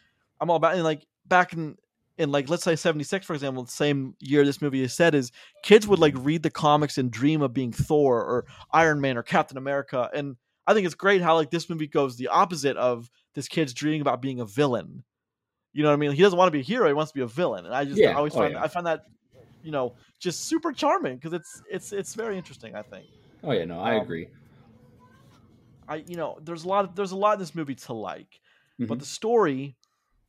I'm all about and like back in in like let's say 76 for example the same year this movie is set is kids would like read the comics and dream of being thor or iron man or captain america and i think it's great how like this movie goes the opposite of this kid's dreaming about being a villain you know what i mean he doesn't want to be a hero he wants to be a villain and i just I always Oh, find yeah. i find that you know just super charming because it's it's it's very interesting i think Oh yeah, no, I Um, agree. i you know there's a lot of there's a lot in this movie to like but Mhm. the story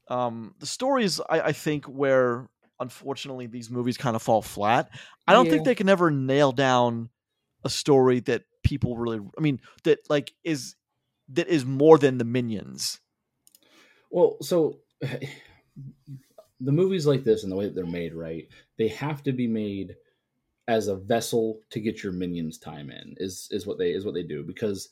um the story is I, I think where unfortunately these movies kind of fall flat i don't think they can ever nail down a story that people really i mean that like is that is more than the minions Well, so <sighs> the movies like this and the way that they're made, right? They have to be made as a vessel to get your minions time in. Is is what they is what they do because,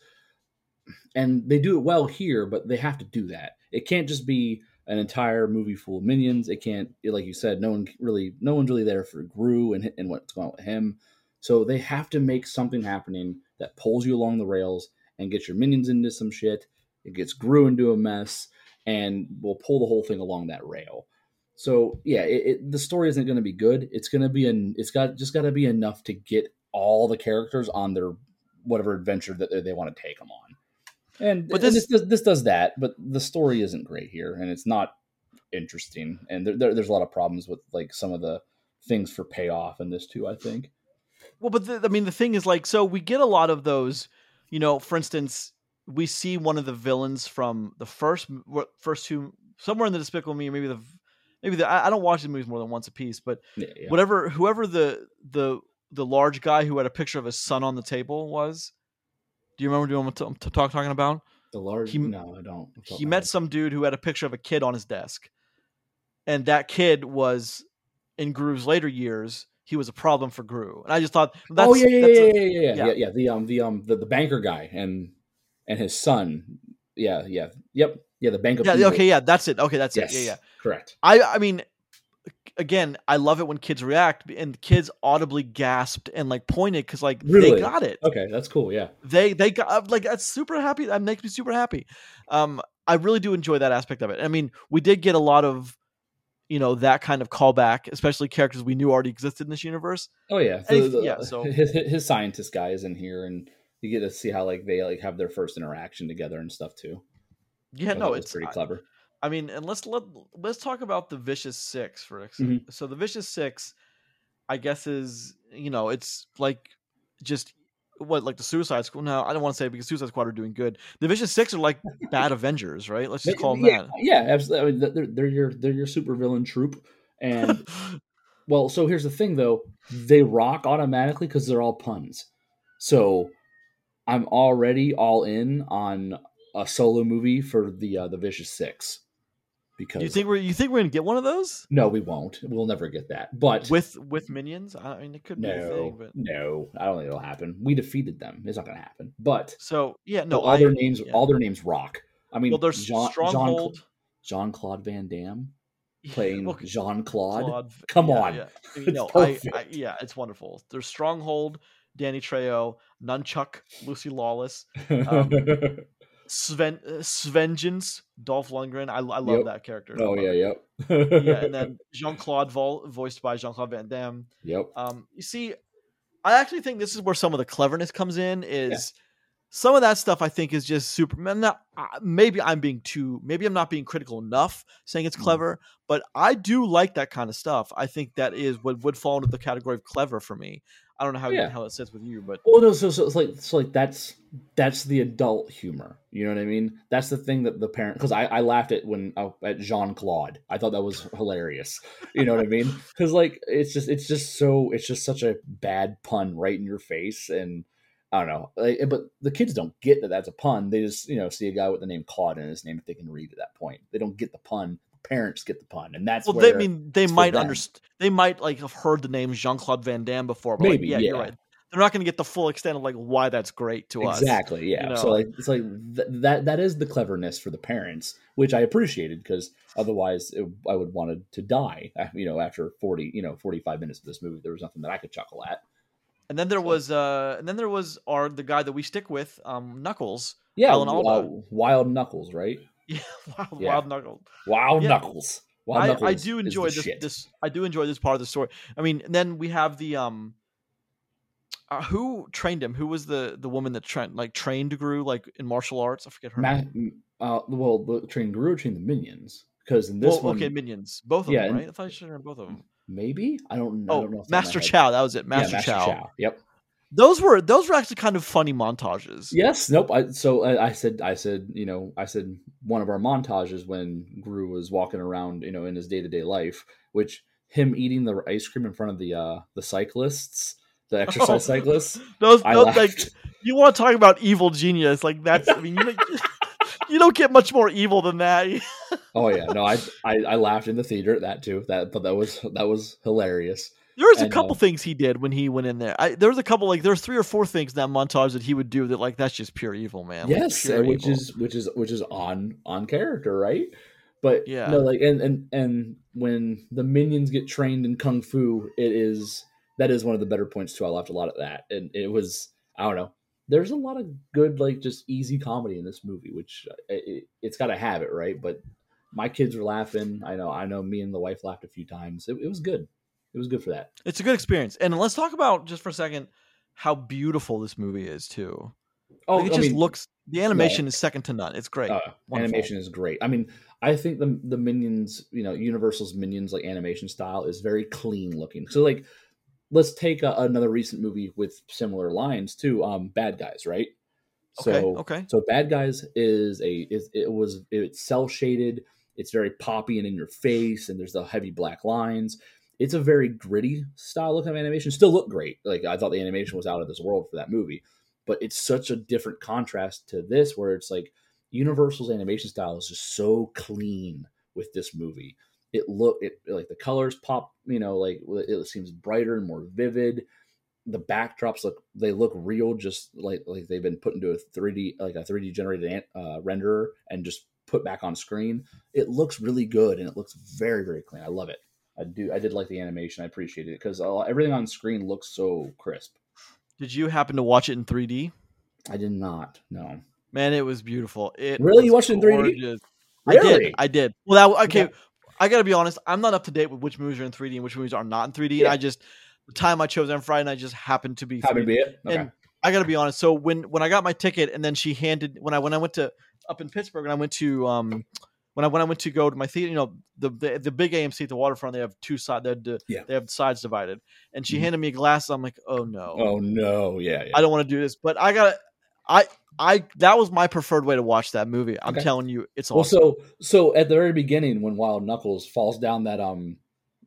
and they do it well here, but they have to do that. It can't just be an entire movie full of minions. It can't, like you said, no one really, no one's really there for Gru and and what's going on with him. So they have to make something happening that pulls you along the rails and gets your minions into some shit. It gets Gru into a mess and will pull the whole thing along that rail. So yeah, it, it, the story isn't going to be good. It's going to be an. It's got just got to be enough to get all the characters on their whatever adventure that they, they want to take them on. And But this, this- this does this does that, but the story isn't great here, and it's not interesting. And there, there, there's a lot of problems with like some of the things for payoff in this too. I think. Well but the, i mean the thing is like so we get a lot of those you know for instance we see one of the villains from the first first two somewhere in the despicable me maybe the maybe the i I don't watch the movies more than once a piece but Yeah, yeah. whatever whoever the the the large guy who had a picture of his son on the table was. Do you remember doing what I'm t- talk talking about? the large. he- no, I don't. He met some dude who had a picture of a kid on his desk, and that kid was in Gru's later years. He was a problem for Gru, and I just thought that's oh yeah, yeah, that's yeah, a- yeah, yeah, yeah, yeah. yeah, yeah. The um, the um, the, the banker guy, and and his son. Yeah, yeah, yep, yeah. The Bank of Yeah, Evil. okay, yeah, that's it. Okay, that's yes, it. Yeah, yeah. correct. I I mean again, I love it when kids react and kids audibly gasped and like pointed cuz like they got it. Okay, that's cool. Yeah, They they got like that's super happy. That makes me super happy. Um I really do enjoy that aspect of it. I mean, we did get a lot of you know that kind of callback, especially characters we knew already existed in this universe. Oh yeah, the- yeah, so- <laughs> his, his scientist guy is in here, and you get to see how like they like have their first interaction together and stuff too. Yeah, thought no, it's pretty I- clever. I mean, and let's let let's talk about the Vicious Six for Mhm. So the Vicious Six, I guess, is you know, it's like just what like the Suicide Squad. No, I don't want to say because Suicide Squad are doing good. The Vicious Six are like bad <laughs> Avengers, right? Let's just call them yeah, yeah, absolutely. I mean, they're, they're your they're your supervillain troop, and <laughs> well, so here's the thing though, they rock automatically because they're all puns. So I'm already all in on a solo movie for the uh, the Vicious Six because you think we're you think we're gonna get one of those no, we won't. We'll never get that. But with with minions? I mean, it could be a no, thing, but no, I don't think it'll happen. We defeated them. It's not to happen. But so yeah, no, no, all I, their names, yeah. all their names rock. I mean, well, there's Jean, Stronghold. Jean Claude Van Damme playing Jean Claude. Come yeah, on. yeah. <laughs> It's no, I, I, yeah, it's wonderful. There's Stronghold, Danny Trejo, Nunchuck, Lucy Lawless, Um, <laughs> Sven uh, Svengeance, Dolph Lundgren. I, I love Yep. that character. oh yeah, yep. yeah, and <laughs> then Jean Claude Vol, voiced by Jean Claude Van Damme. yep. Um, you see, I actually think this is where some of the cleverness comes in. Is some of that stuff I think is just super. I'm not, uh, maybe I'm being too. Maybe I'm not being critical enough saying it's Mhm. clever, but I do like that kind of stuff. I think that is what would fall into the category of clever for me. I don't know how Yeah. how it sits with you, but Well, no, so, so it's like it's like that's that's the adult humor. You know what I mean? That's the thing that the parent because I, I laughed at when uh, at Jean Claude. I thought that was hilarious. You know what I mean? <laughs> Because like it's just it's just so it's just such a bad pun right in your face, and I don't know. Like, but the kids don't get that that's a pun. They just you know see a guy with the name Claude in his name if they can read at that point. They don't get the pun. Parents get the pun, and that's well, they mean they might understand. They might like have heard the name Jean Claude Van Damme before, but like, Maybe, yeah, you're right. They're not going to get the full extent of like why that's great to us. exactly yeah you so like it's like th- that that is the cleverness for the parents which i appreciated because otherwise it, i would wanted to die uh, you know after 40 you know 45 minutes of this movie there was nothing that i could chuckle at And then there was uh and then there was our the guy that we stick with, um Knuckles. yeah uh, wild knuckles right Yeah, <laughs> Wild, Yeah. Wild Knuckles. wild Yeah. knuckles wild I, knuckles I do enjoy this shit. this I do enjoy this part of the story. I mean, and then we have the um uh, who trained him? Who was the the woman that trained like trained Gru like in martial arts? I forget her Ma- name. uh, well the train Gru trained the minions because in this Well, one okay, minions, both of Yeah, them, and- right? I thought you should have both of them. maybe i don't, know. Oh, don't know off the top of Master. Chow, that was it. Yeah, Master, Chow. Chow yep Those were those were actually kind of funny montages. Yes, nope. I, so I, I said, I said, you know, I said one of our montages when Gru was walking around, you know, in his day to day life, which him eating the ice cream in front of the uh the cyclists, the exercise Oh. <laughs> cyclists. Those, I those like you want to talk about evil genius? Like that's I mean you don't, <laughs> you don't get much more evil than that. <laughs> oh yeah, no, I, I I laughed in the theater at that too. That but that was that was hilarious. There was a couple things he did when he went in there. I, there was a couple like there's three or four things in that montage that he would do that like that's just pure evil, man. Yes, and which evil. is which is which is on on character, right? But Yeah. no, like and and and when the minions get trained in kung fu, it is that is one of the better points too. I laughed a lot at that, and it was I don't know. There's a lot of good like just easy comedy in this movie, which uh, it, it's got to have it, right? But my kids were laughing. I know, I know. Me and the wife laughed a few times. It, it was good. It was good for that. it's a good experience. And let's talk about just for a second how beautiful this movie is too. Oh, Like, it I just mean, looks the animation is second to none. It's great. Uh, animation is great. I mean, I think the the minions, you know, Universal's minions like animation style is very clean looking. So like, let's take a, another recent movie with similar lines too. Um, Bad Guys, right? Okay, okay. so Bad Guys is a is it was it's cel shaded. It's very poppy and in your face, and there's the heavy black lines. It's a very gritty style look of animation. Still look great. Like I thought the animation was out of this world for that movie, but it's such a different contrast to this, where it's like Universal's animation style is just so clean with this movie. It look it like the colors pop, you know, like it seems brighter and more vivid. the backdrops look they look real, just like like they've been put into a three D like a three D generated uh, renderer and just put back on screen. It looks really good and it looks very very clean. I love it. I do. I did like the animation. I appreciated it because everything on screen looks so crisp. Did you happen to watch it in 3D? I did not. No. Man, it was beautiful. It really you watched it in 3D? gorgeous. Really? I did. I did. Well, that, okay. Yeah. I gotta be honest. I'm not up to date with which movies are in 3D and which movies are not in 3D. Yeah. I just the time I chose on Friday night just happened to be. Happy to 3D. be it. Okay. And I gotta be honest. So when when I got my ticket and then she handed when I when I went to up in Pittsburgh and I went to um when I when I went to go to my theater, you know the the, the big AMC at the waterfront, they have two sides. They, have Yeah. they have sides divided. And she Mhm. handed me a glasses. I'm like, oh no, oh no! Yeah. yeah. I don't want to do this. But I got I I that was my preferred way to watch that movie. I'm Okay. telling you, it's Well, awesome. so so at the very beginning, when Wild Knuckles falls down that um,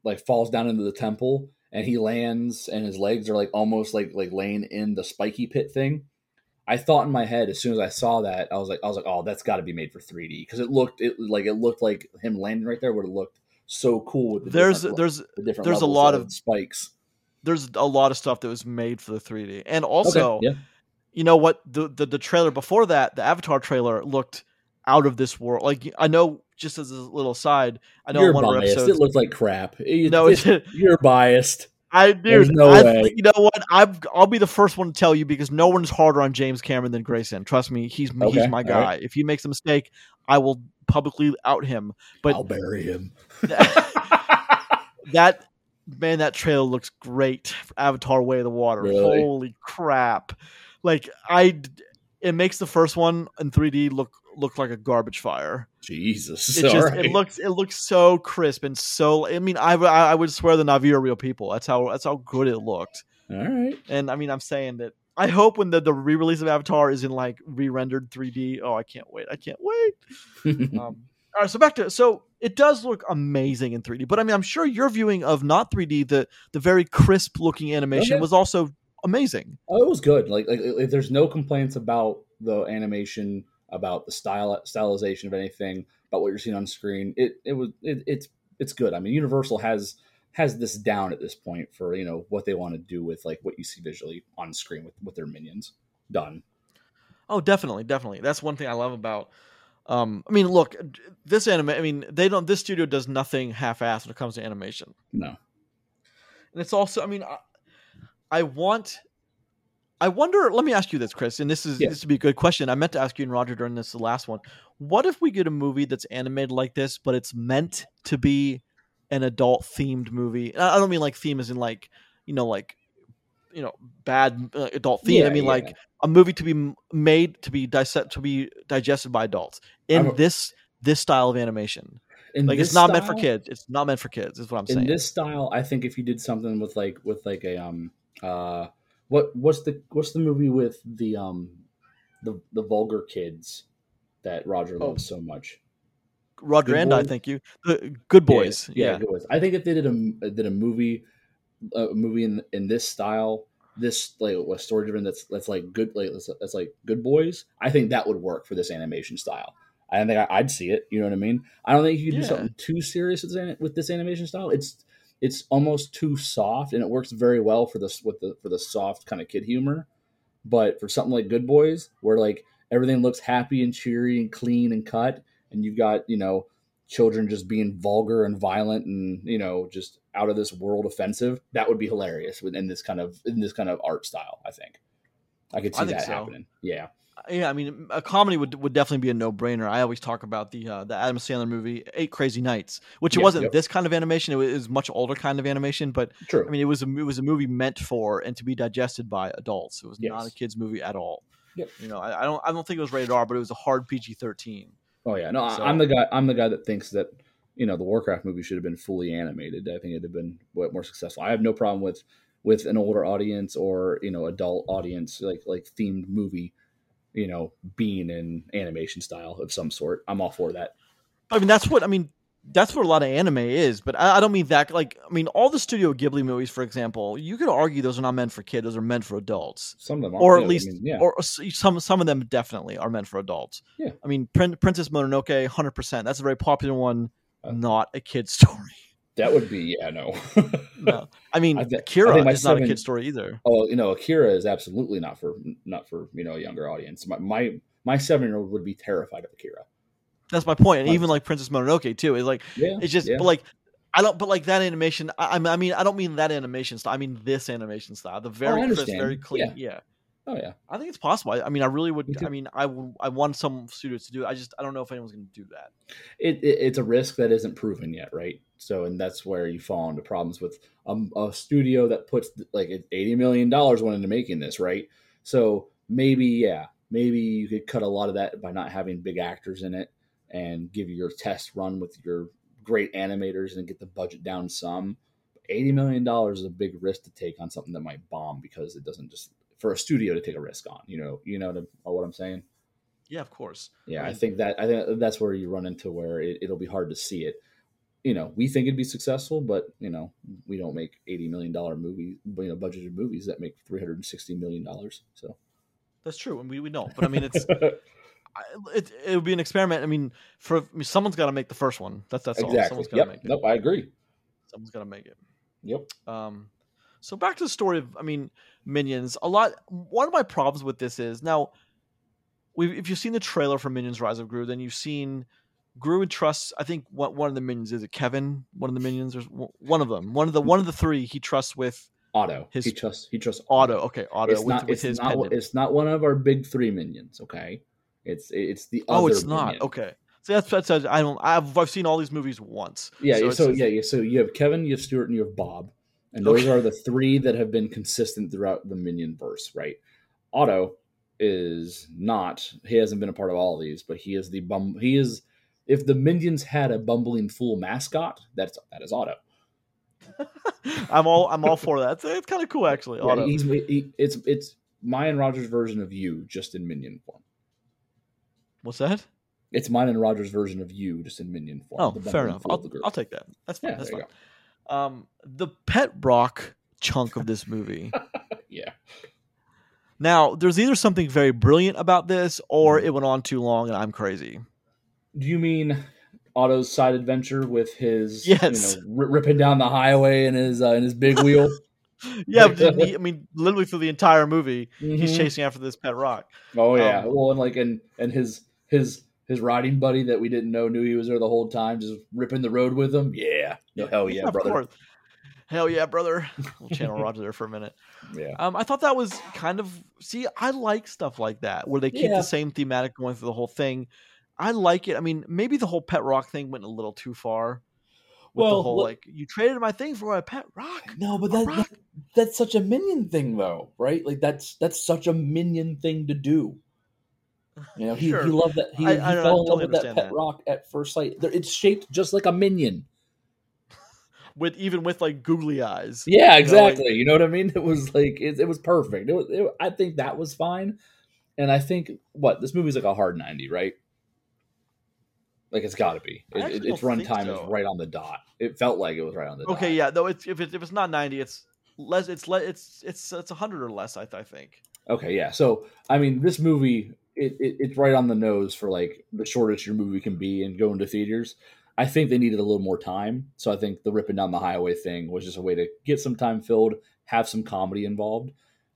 like falls down into the temple, and he lands, and his legs are like almost like like laying in the spiky pit thing. I thought in my head as soon as I saw that, I was like, I was like, oh, that's got to be made for 3D because it looked it like it looked like him landing right there would have looked so cool with the there's different, there's the different there's a lot of- spikes. there's a lot of stuff that was made for the 3D, and also. okay. yeah, you know what the, the the trailer before that the avatar trailer looked out of this world like i know just as a little side i know you're one of biased. episodes It looked like crap. It- no it, you're biased. I There's no I, way. you know what i'm i'll be the first one to tell you because no one's harder on james cameron than grayson trust me he's he's my guy right. if he makes a mistake i will publicly out him but I'll bury him. <laughs> that man that trailer looks great avatar way of the water Really? holy crap like i it makes the first one in 3d look look like a garbage fire Jesus. it just right. it looks it looks so crisp and so i mean I would swear the Na'vi are real people that's how that's how good it looked All right. and i mean i'm saying that i hope when the, the re-release of avatar is in like re-rendered 3d oh i can't wait i can't wait <laughs> um, all right, so back to so it does look amazing in 3D, but I mean, I'm sure your viewing of not 3D, the the very crisp looking animation Okay. was also amazing. Oh, it was good. Like, like, like, there's no complaints about the animation, about the style, stylization of anything, about what you're seeing on screen. It, it was, it, it's, it's good. I mean, Universal has has this down at this point for you know what they want to do with like what you see visually on screen with with their minions. Done. Oh, definitely, definitely. That's one thing I love about. Um, I mean, look, this anime. I mean, they don't. This studio does nothing half-assed when it comes to animation, No. and it's also. I mean, I, I want. I wonder. Let me ask you this, Chris, and this is Yeah. this would be a good question. I meant to ask you and Roger during this the last one. What if we get a movie that's animated like this, but it's meant to be an adult themed movie? I don't mean like theme as in like you know like you know bad uh, adult theme. I mean yeah. like a movie to be made to be dissect to be digested by adults in this this style of animation. Like it's not meant for kids. It's not meant for kids. Is what I'm in saying. this style i think if you did something with like with like a um uh what what's the what's the movie with the um the the vulgar kids that roger Oh. loves so much Roger and I thank you. The Good Boys. yeah, Yeah. Good Boys. i think if they did a did a movie a movie in in this style this like a story driven that's that's like good like that's, that's like good boys i think that would work for this animation style i don't think I, i'd see it you know what i mean i don't think you could do something too serious with this, with this animation style it's it's almost too soft and it works very well for this with the for the soft kind of kid humor. But for something like good boys where like everything looks happy and cheery and clean and cut and you've got you know children just being vulgar and violent and you know just out of this world offensive that would be hilarious within this kind of in this kind of art style i think. I could see I that so. happening. Yeah Yeah, I mean, a comedy would would definitely be a no brainer. I always talk about the uh, the Adam Sandler movie Eight Crazy Nights, which it wasn't yep. this kind of animation. It was, it was much older kind of animation, but true I mean, it was a it was a movie meant for and to be digested by adults. It was not a kids movie at all. Yep. You know, I, I don't I don't think it was rated R, but it was a hard PG thirteen. oh yeah no So- I, i'm the guy i'm the guy that thinks that you know the warcraft movie should have been fully animated i think it'd have been way more successful i have no problem with with an older audience or you know adult audience like like themed movie you know being in animation style of some sort i'm all for that I mean, that's what I mean. That's what a lot of anime is, but I, I don't mean that. Like, I mean, all the Studio Ghibli movies, for example, you could argue those are not meant for kids; those are meant for adults. some of them are or yeah, at I least, mean, yeah or some some of them definitely are meant for adults. Yeah. I mean, Prin- Princess Mononoke, hundred percent. That's a very popular one, Uh, not a kid <laughs> story. That would be yeah, no. <laughs> no, I mean I I Akira my is not a seven- kid story either. oh, you know, Akira is absolutely not for not for you know a younger audience. My my, my seven year old would be terrified of Akira. That's my point. And even like Princess Mononoke too. Is like Yeah, it's just yeah. but like I don't but like that animation I, I mean- I don't mean that animation style. I mean this animation style. The very oh, crisp, very clean. Yeah. Yeah. Oh yeah. I think it's possible. I, I mean I really would I mean I I want some studios to do it. I just I don't know if anyone's gonna do that. it, it it's a risk that isn't proven yet, right? So, and that's where you fall into problems with um, a studio that puts like eighty million dollars went into making this, right? So maybe, yeah, maybe you could cut a lot of that by not having big actors in it and give your test run with your great animators and get the budget down some. Eighty million dollars is a big risk to take on something that might bomb because it doesn't just for a studio to take a risk on. You know, you know what I'm- what I'm saying. Yeah, of course. Yeah, I mean- think that I think that's where you run into where it, it'll be hard to see it. You know, we think it'd be successful, but you know, we don't make eighty million dollar movie, you know, budgeted movies that make three hundred and sixty million dollars. So, That's true, and we, we don't. But I mean, it's <laughs> it, it would be an experiment. I mean, for I mean, someone's got to make the first one. That's that's all. exactly. Someone's got to Yep. make it. Nope. I agree. Someone's got to make it. Yep. Um, so back to the story of, I mean, Minions. A lot. One of my problems with this is now, if you've seen the trailer for Minions: Rise of Gru, then you've seen Gru and trusts. I think what one of the minions is it Kevin? One of the minions. There's one of them. One of the one of the three he trusts with Otto. His- he trusts. He trusts Otto. Okay, Otto It's with, not. with It's his not. It's not one of our big three minions. Okay. It's it's the. Oh, other Oh, it's not. Okay. So that's that's I don't. I've I've seen all these movies once. Yeah, So so, yeah, so you have Kevin, you have Stuart, and you have Bob, and those Okay. are the three that have been consistent throughout the Minion verse, right? Otto is not; he hasn't been a part of all of these, but he is the bum. He is if the Minions had a bumbling fool mascot, that's that is Otto. <laughs> I'm all I'm all for that. It's, it's kind of cool actually. Yeah, Otto. he's he, it's it's Mayan Rogers' version of you, just in Minion form. What's that? It's mine and Rogers' version of you, just in Minion form. Oh, the fair enough. I'll, the. I'll take that. That's fine. yeah, That's fine. Um, the pet rock chunk of this movie. <laughs> Yeah, now, there's either something very brilliant about this, or Mm-hmm. it went on too long, and I'm crazy. Do you mean Otto's side adventure with his, Yes. you know, r- ripping down the highway in his uh, in his big wheel? <laughs> Yeah, but he- <laughs> I mean, literally through the entire movie, he's Mhm. chasing after this pet rock. Oh yeah. um, well, and like and and his his his riding buddy that we didn't know knew he was there the whole time, just ripping the road with him. Yeah. No, hell yeah, of brother. course. Hell yeah, brother. We'll channel <laughs> Roger there for a minute. Yeah. Um, I thought that was kind of see, I like stuff like that where they keep Yeah. the same thematic going through the whole thing. I like it. I mean, maybe the whole pet rock thing went a little too far. With Well, the whole look- like you traded my thing for a pet rock. No, but A that, rock. that that's such a minion thing though, right? Like that's that's such a minion thing to do. You know, he, Sure. he loved that. He, I- he I- fell in love with that pet that. rock at first sight. It's shaped just like a minion. <laughs> With even with like googly eyes. Yeah, You know, like- exactly. You know what I mean? It was like it, it was perfect. It was, it, I think that was fine, and I think what this movie's like a hard ninety, right? Like it's got to be. It, it, its runtime so. is right on the dot. It felt like it was right on the dot. Okay, yeah. Though it's if it's if it's not ninety, it's less. It's le- It's it's it's a hundred or less. I, th- I think. Okay, yeah. So I mean, this movie it, it it's right on the nose for like the shortest your movie can be and going to theaters. I think they needed a little more time, so I think the ripping down the highway thing was just a way to get some time filled, have some comedy involved,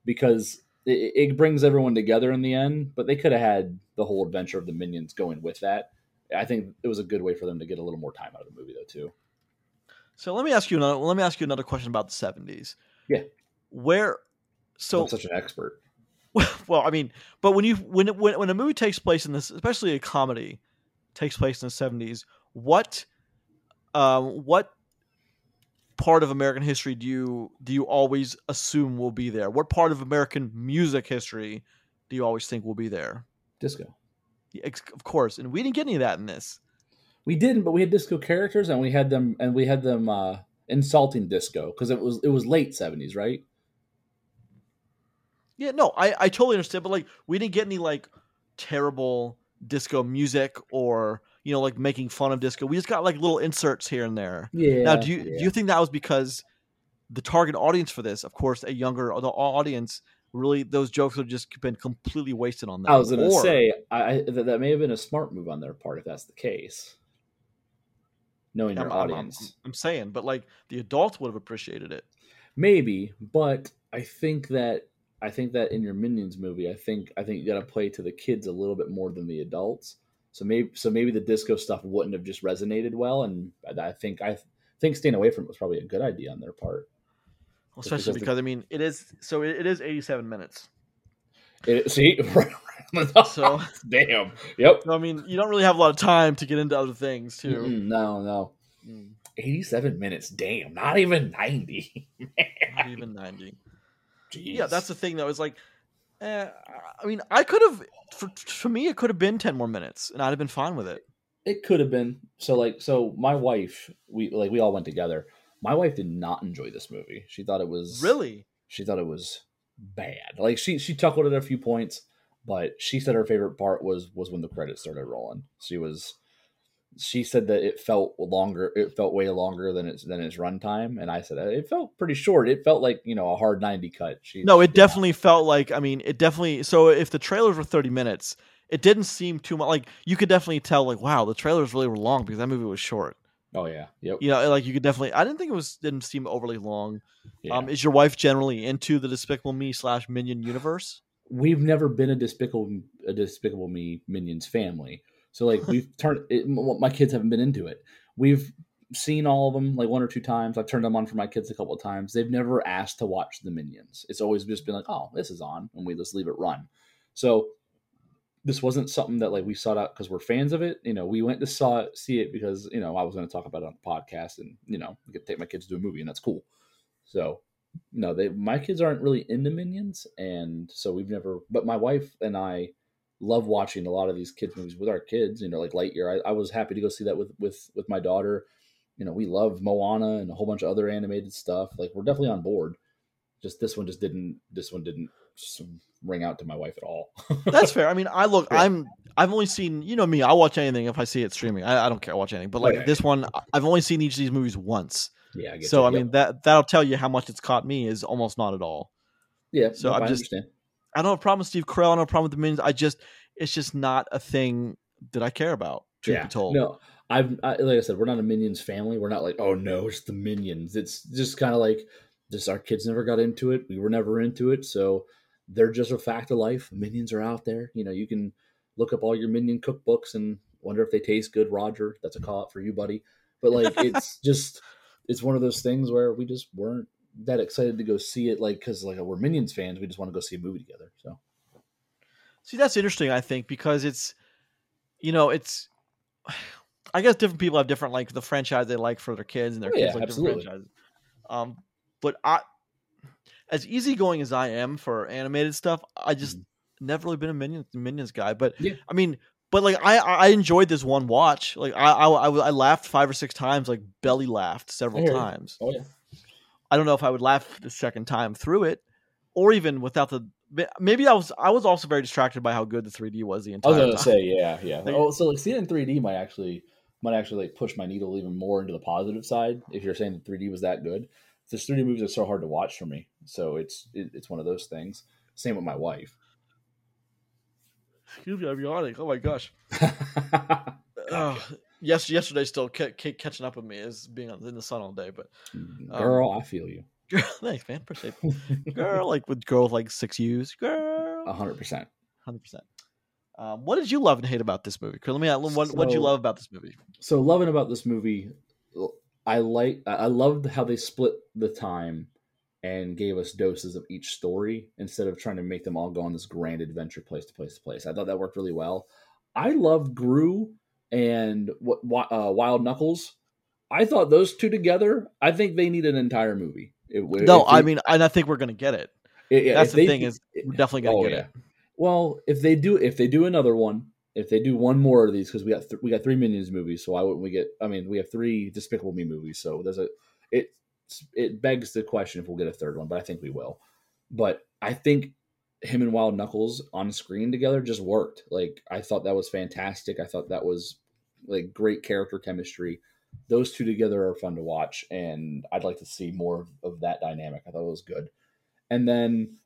because it, it brings everyone together in the end. But they could have had the whole adventure of the minions going with that. I think it was a good way for them to get a little more time out of the movie, though, too. So let me ask you another. Let me ask you another question about the seventies. Yeah. Where? So I'm such an expert. <laughs> well, I mean, but when you when when when a movie takes place in this, especially a comedy, takes place in the seventies, what, um, what part of American history do you do you always assume will be there? What part of American music history do you always think will be there? Disco. Yeah, Of course, and we didn't get any of that in this. We didn't, but we had disco characters, and we had them, and we had them uh, insulting disco because it was it was late seventies, right? Yeah, no, I I totally understand, but like we didn't get any like terrible disco music or you know like making fun of disco. We just got like little inserts here and there. Yeah. Now, do you do you think that was because the target audience for this, of course, a younger the audience, really those jokes have just been completely wasted on them? I was going to say I, I, that, that may have been a smart move on their part if that's the case. knowing your I'm, I'm- I'm- audience. I'm saying, but like the adults would have appreciated it. Maybe, but I think that I think that in your Minions movie, I think I think you got to play to the kids a little bit more than the adults. So maybe so maybe the disco stuff wouldn't have just resonated well, and I think I think staying away from it was probably a good idea on their part. Just Especially because the- I mean, it is so it, it is 87 minutes. It, see, <laughs> So- <laughs> damn, yep. So I mean, you don't really have a lot of time to get into other things too. Mm-mm, no, no, Mm, eighty-seven minutes. Damn, not even ninety. <laughs> not even 90. Jeez. Yeah, that's the thing though. Is like, eh, I mean, I could have for for me, it could have been 10 more minutes, and I'd have been fine with it. it could have been so like so my wife we like we all went together my wife did not enjoy this movie she thought it was Really? she thought it was bad like she she chuckled at a few points but she said her favorite part was was when the credits started rolling she was she said that it felt longer it felt way longer than its than its runtime and i said it felt pretty short it felt like you know a hard 90 cut she No, it not- definitely felt like. I mean, it definitely. So if the trailers were 30 minutes, it didn't seem too much. Like you could definitely tell, like, wow, the trailers really were long because that movie was short. oh yeah yep You know, like you could definitely. I didn't think it was didn't seem overly long. yeah. Um, is your wife generally into the Despicable Me slash Minion universe? we've never been a despicable a despicable me minions family so like we've <laughs> turned it, my kids haven't been into it. We've seen all of them like one or two times. I've turned them on for my kids a couple of times. They've never asked to watch the minions. It's always just been like oh this is on and we just leave it run. So this wasn't something that like we sought out because we're fans of it. You know we went to saw it, see it because you know i was going to talk about it on the podcast and you know get take my kids to a movie and that's cool. So no, they my kids aren't really into minions, and so we've never. But my wife and I love watching a lot of these kids movies with our kids. You know, like Lightyear. I, I was happy to go see that with with with my daughter. You know, we love Moana and a whole bunch of other animated stuff. Like we're definitely on board. Just this one just didn't. This one didn't ring out to my wife at all. <laughs> That's fair. I mean, I look. Yeah. I'm. I've only seen. You know me. I'll watch anything if I see it streaming. I, I don't care. I watch anything. But like yeah, this one, I- I've only seen each of these movies once. yeah. I get So you. I Yep. mean that that'll tell you how much it's caught me is almost not at all. yeah. so nope, I'm I just- understand. I don't have a problem with Steve Carell. I don't have a problem with the Minions. I just it's just not a thing that I care about. Truth yeah. be told. No, I've I, like I said, we're not a Minions family. We're not like, oh no, it's the Minions. It's just kind of like, just our kids never got into it. We were never into it, so they're just a fact of life. Minions are out there. You know, you can look up all your Minion cookbooks and wonder if they taste good. Roger, that's a call out for you, buddy. But like, <laughs> it's just, it's one of those things where we just weren't that excited to go see it. Like, because like we're Minions fans, we just want to go see a movie together. So See, that's interesting. I think because it's, you know, it's. <sighs> I guess different people have different like the franchise they like for their kids and their Oh, kids yeah, like absolutely. different franchises. Um, but I, as easygoing as I am for animated stuff, I just never really been a Minions Minions guy. But Mm-hmm. Yeah. I mean, but like I I enjoyed this one watch. Like I I, I, laughed five or six times, like belly laughed several you. times. oh yeah, I don't know if I would laugh the second time through it, or even without the. Maybe I was. I was also very distracted by how good the 3D was the entire. Time. I was gonna time. say, yeah, yeah. Like- oh, so like seeing it in 3D might actually might actually like push my needle even more into the positive side. If you're saying that 3D was that good, this 3D movies are so hard to watch for me. So it's it, it's one of those things. Same with my wife. Excuse me, I'm yawning. Oh my gosh. <laughs> yes, yesterday still ca- ca- catching up with me is being in the sun all day. But Girl, I feel you. <laughs> girl, thanks, man. Appreciate it. Girl, like with girl with like six U's. Girl, A hundred percent. hundred percent. Um, what did you love and hate about this movie? Let me. What what did you love about this movie? So loving about this movie, I like I loved how they split the time and gave us doses of each story instead of trying to make them all go on this grand adventure place to place to place. I thought that worked really well. I love Gru and uh, Wild Knuckles. I thought those two together. I think they need an entire movie. It- No, I mean, and I think we're gonna get it. it- That's the they- thing is, we're definitely gonna Oh, get yeah. it. Well, if they do, if they do another one, if they do one more of these, because we got th- we got three Minions movies, so why wouldn't we get? I mean, we have three Despicable Me movies, so there's a it it begs the question if we'll get a third one, but I think we will. But I think him and Wild Knuckles on screen together just worked. Like I thought that was fantastic. I thought that was like great character chemistry. Those two together are fun to watch, and I'd like to see more of, of that dynamic. I thought it was good. And then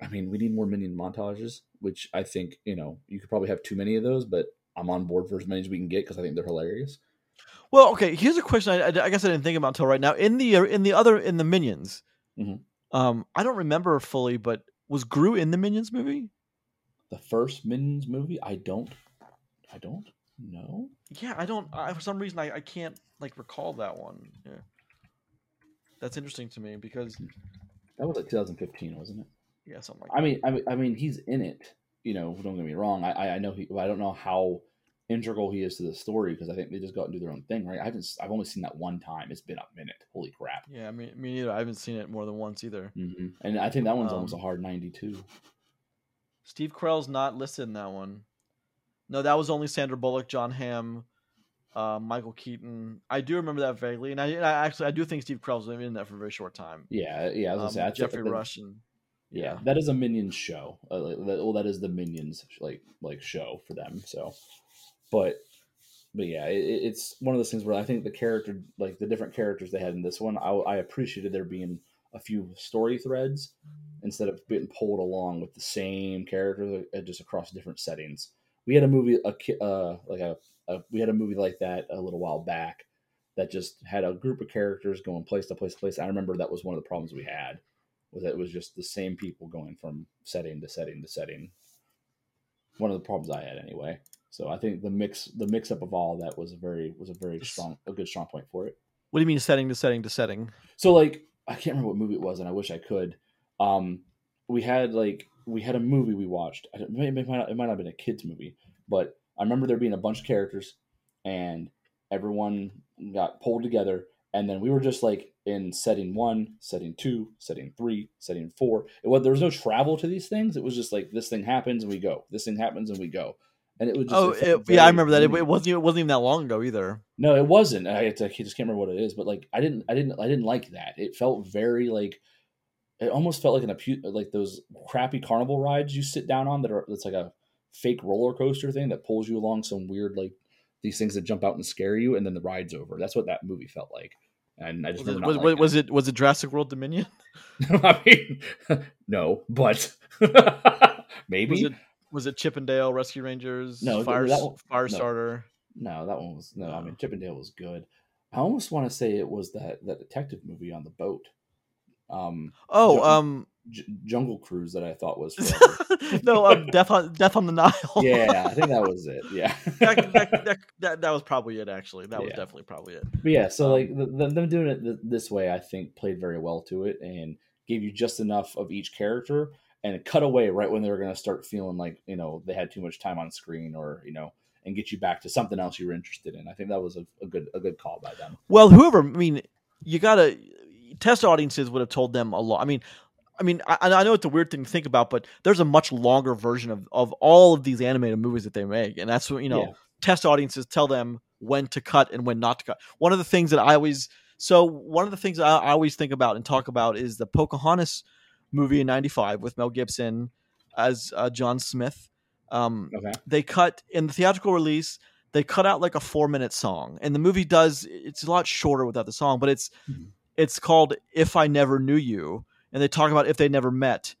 I mean, we need more minion montages, which I think you know you could probably have too many of those, but I'm on board for as many as we can get because I think they're hilarious. Well, okay. Here's a question. I, I, guess I didn't think about until right now. In the in the other in the Minions, Mhm. um, I don't remember fully, but was Gru in the Minions movie? The first Minions movie, I don't, I don't know. Yeah, I don't. I, for some reason, I, I can't like recall that one. Yeah, that's interesting to me because That was like 2015, wasn't it? yeah, something like I mean, I mean, I mean, he's in it. You know, don't get me wrong. I, I- I know he. I don't know how integral he is to the story because I think they just go out and do their own thing, right? I haven't. I've only seen that one time. It's been a minute. Holy crap! Yeah, I mean, me neither. I haven't seen it more than once either. hmm And I think that one's almost a Um, hard 92. Steve Carell's not listed in that one. No, that was only Sandra Bullock, Jon Hamm, uh, Michael Keaton. I do remember that vaguely, and I, I actually I do think Steve Carell's been in that for a very short time. Yeah, yeah. I was gonna Um, say, Geoffrey Rush and Yeah, yeah. that is a Minions show. Uh, like, that, well, that is the Minions like like show for them. So, but but yeah, it, it- it's one of those things where I think the character, like the different characters they had in this one, I, I appreciated there being a few story threads instead of being pulled along with the same character uh, just across different settings. We had a movie, a uh, like a, a we had a movie like that a little while back that just had a group of characters going place to place to place. I remember that was one of the problems we had was that it was just the same people going from setting to setting to setting. One of the problems I had anyway. So I think the mix the mix up of all that was a very was a very strong a good strong point for it. what do you mean setting to setting to setting? So like I can't remember what movie it was, and I wish I could. Um, we had like we had a movie we watched. I don't- It might, it, might not, it might not have been a kids movie, but I remember there being a bunch of characters, and everyone got pulled together, and then we were just like in setting one, setting two, setting three, setting four. It was there was no travel to these things. It was just like this thing happens and we go. This thing happens and we go. And it was just Oh, it felt yeah, I remember that. It, it wasn't. It wasn't even that long ago either. No, it wasn't. I, I just can't remember what it is, but like I didn't, I didn't, I didn't like that. It felt very like, it almost felt like an apu- like those crappy carnival rides you sit down on that are that's like a fake roller coaster thing that pulls you along some weird like these things that jump out and scare you, and then the ride's over. That's what that movie felt like, and I just Was it, remember was, was, was it was it Jurassic World Dominion? it. <laughs> I mean, <laughs> no, but <laughs> maybe Was it Chip 'n Dale Rescue Rangers? No, Fire one- no. Firestarter. No, that one was no. I mean, Chippendale was good. I almost want to say it was that that detective movie on the boat, um, Oh, Ju- um, J- Jungle Cruise that I thought was <laughs> no, um, <laughs> Death on Death on the Nile. yeah, I think that was it. Yeah, that, that, that, <laughs> that, was probably it. Actually, that was definitely probably it. but yeah. So Um, like the, the, them doing it th- this way, I think played very well to it and gave you just enough of each character and cut away right when they were going to start feeling like you know they had too much time on screen or you know and get you back to something else you were interested in. I think that was a, a good a good call by them. Well, whoever, I mean, you gotta test audiences would have told them a lot. I mean, I mean, I, I know it's a weird thing to think about, but there's a much longer version of of all of these animated movies that they make, and that's what you know. Yeah. Test audiences tell them when to cut and when not to cut. One of the things that I always so one of the things I, I always think about and talk about is the Pocahontas movie in '95 with Mel Gibson as uh, John Smith. Um, Okay. they cut in the theatrical release they cut out like a four minute song and the movie does it's a lot shorter without the song but it's Mhm. it's called if i never knew you and they talk about if they never met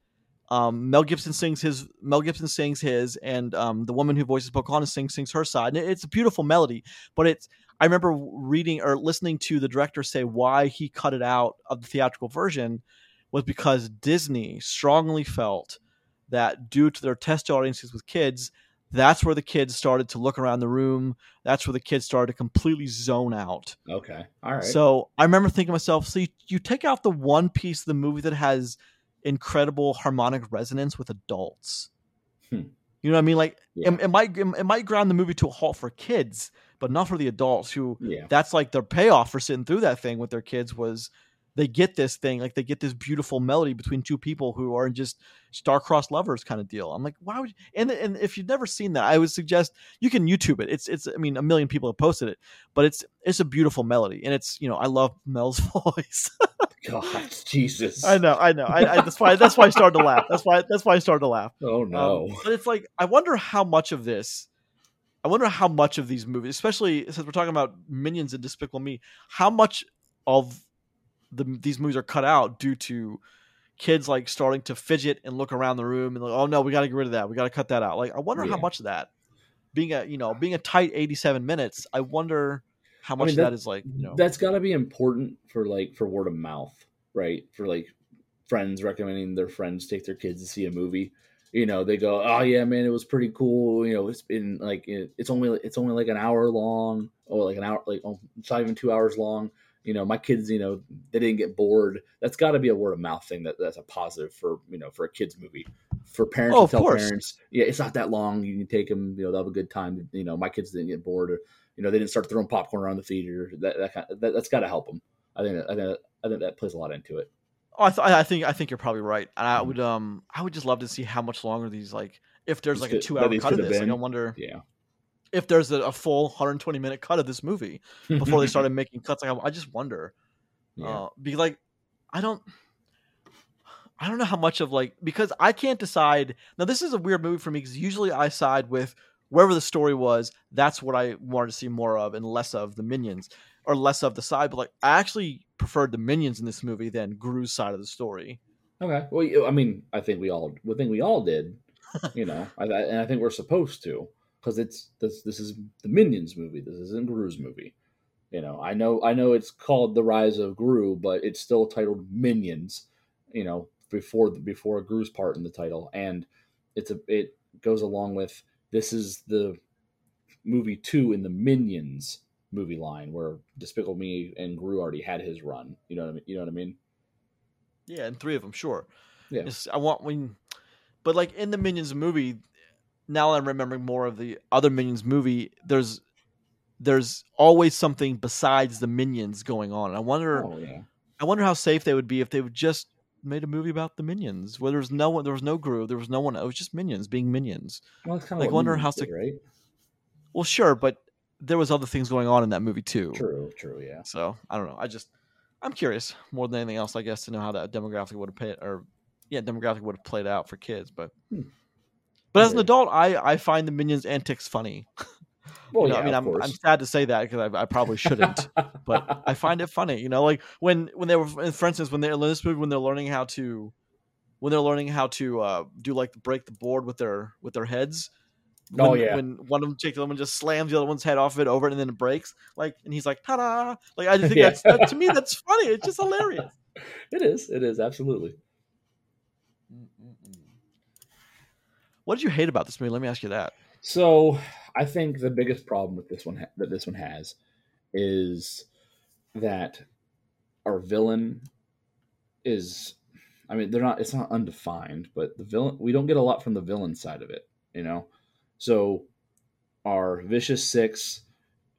um, mel gibson sings his mel gibson sings his and um, the woman who voices pocahontas sings sings her side and it's a beautiful melody but it's i remember reading or listening to the director say why he cut it out of the theatrical version was because disney strongly felt that due to their test audiences with kids, that's where the kids started to look around the room. That's where the kids started to completely zone out. Okay. All right. So I remember thinking to myself, so you, you take out the one piece of the movie that has incredible harmonic resonance with adults. Hmm. You know what I mean? Like Yeah. it, it might it might ground the movie to a halt for kids, but not for the adults who yeah. that's like their payoff for sitting through that thing with their kids was they get this thing like they get this beautiful melody between two people who are just star-crossed lovers kind of deal. I'm like why would you, and and if you've never seen that i would suggest you can youtube it. It's it's i mean a million people have posted it but it's it's a beautiful melody and it's you know i love mel's <laughs> voice. God, Jesus. i know i know. I, I that's why that's why i started to laugh. That's why that's why i started to laugh. Oh um, no. but it's like I wonder how much of this, I wonder how much of these movies, especially since we're talking about Minions and Despicable Me, how much of the these movies are cut out due to kids like starting to fidget and look around the room and like, oh no, we got to get rid of that, we got to cut that out. Like I wonder how much of that, being a you know being a tight eighty seven minutes, I wonder how much mean, of that- that is like you know that's got to be important for like for word of mouth right? For like friends recommending their friends take their kids to see a movie. You know they go oh yeah man it was pretty cool. You know it's been like it- it's only it's only like an hour long or like an hour like oh, it's not even two hours long you know my kids you know they didn't get bored. That's got to be a word of mouth thing that that's a positive for you know for a kids movie. For parents Oh, to tell course. parents yeah it's not that long. You can take them you know they'll have a good time. You know my kids didn't get bored or you know they didn't start throwing popcorn around the theater. That, that, kind that that's got to help them i think that, I think I think that plays a lot into it. Oh, I, th- I think I think you're probably right, and I Mhm. would um I would just love to see how much longer these like if there's like a two hour cut of this. Like, I wonder yeah if there's a, a full 120 minute cut of this movie before they started <laughs> making cuts. Like I, I just wonder, yeah uh, be like I don't. I don't know how much of like because I can't decide. Now this is a weird movie for me because usually I side with wherever the story was. That's what I wanted to see more of and less of the minions or less of the side. But like I actually preferred the minions in this movie than Gru's side of the story. okay well i mean i think we all i think we all did you know I, I, and i think we're supposed to because it's this this is the minions movie this isn't gru's movie you know i know i know it's called the rise of gru but it's still titled minions you know before the before gru's part in the title and it's a it goes along with this is the movie two in the minions movie line where despicable me and gru already had his run you know what i mean you know what i mean Yeah, and three of them, sure. Yeah. It's- I want when, but like in the Minions movie, now I'm remembering more of the other Minions movie. There's, there's always something besides the Minions going on. I wonder, oh yeah I wonder how safe they would be if they would just made a movie about the Minions, where there was no one, there was no Gru, there was no one. It was just Minions being Minions. well, that's kind of Like, what wonder how did, to- right Well, sure, but there was other things going on in that movie too. true true yeah So I don't know. I just I'm curious more than anything else, I guess, to know how that demographic would have played or yeah, demographic would have played out for kids. But Hmm. But as an adult, I I find the minions antics funny. <laughs> well You know, yeah I mean, I'm, I'm sad to say that because I, I probably shouldn't, but I <laughs> find it funny. You know, like when when they were, for instance, when they're in this movie, when they're learning how to when they're learning how to uh, do like break the board with their with their heads. Oh, when, yeah. When one of them takes the other one just slams the other one's head off of it over it and then it breaks. Like and he's like ta-da! Like I just <laughs> think Yeah. that's that, to me that's funny. It's just hilarious. it is it is absolutely What did you hate about this movie? Let me ask you that. So I think the biggest problem with this one ha- that this one has is that our villain is I mean they're not it's not undefined, but the villain we don't get a lot from the villain side of it, you know. So our vicious six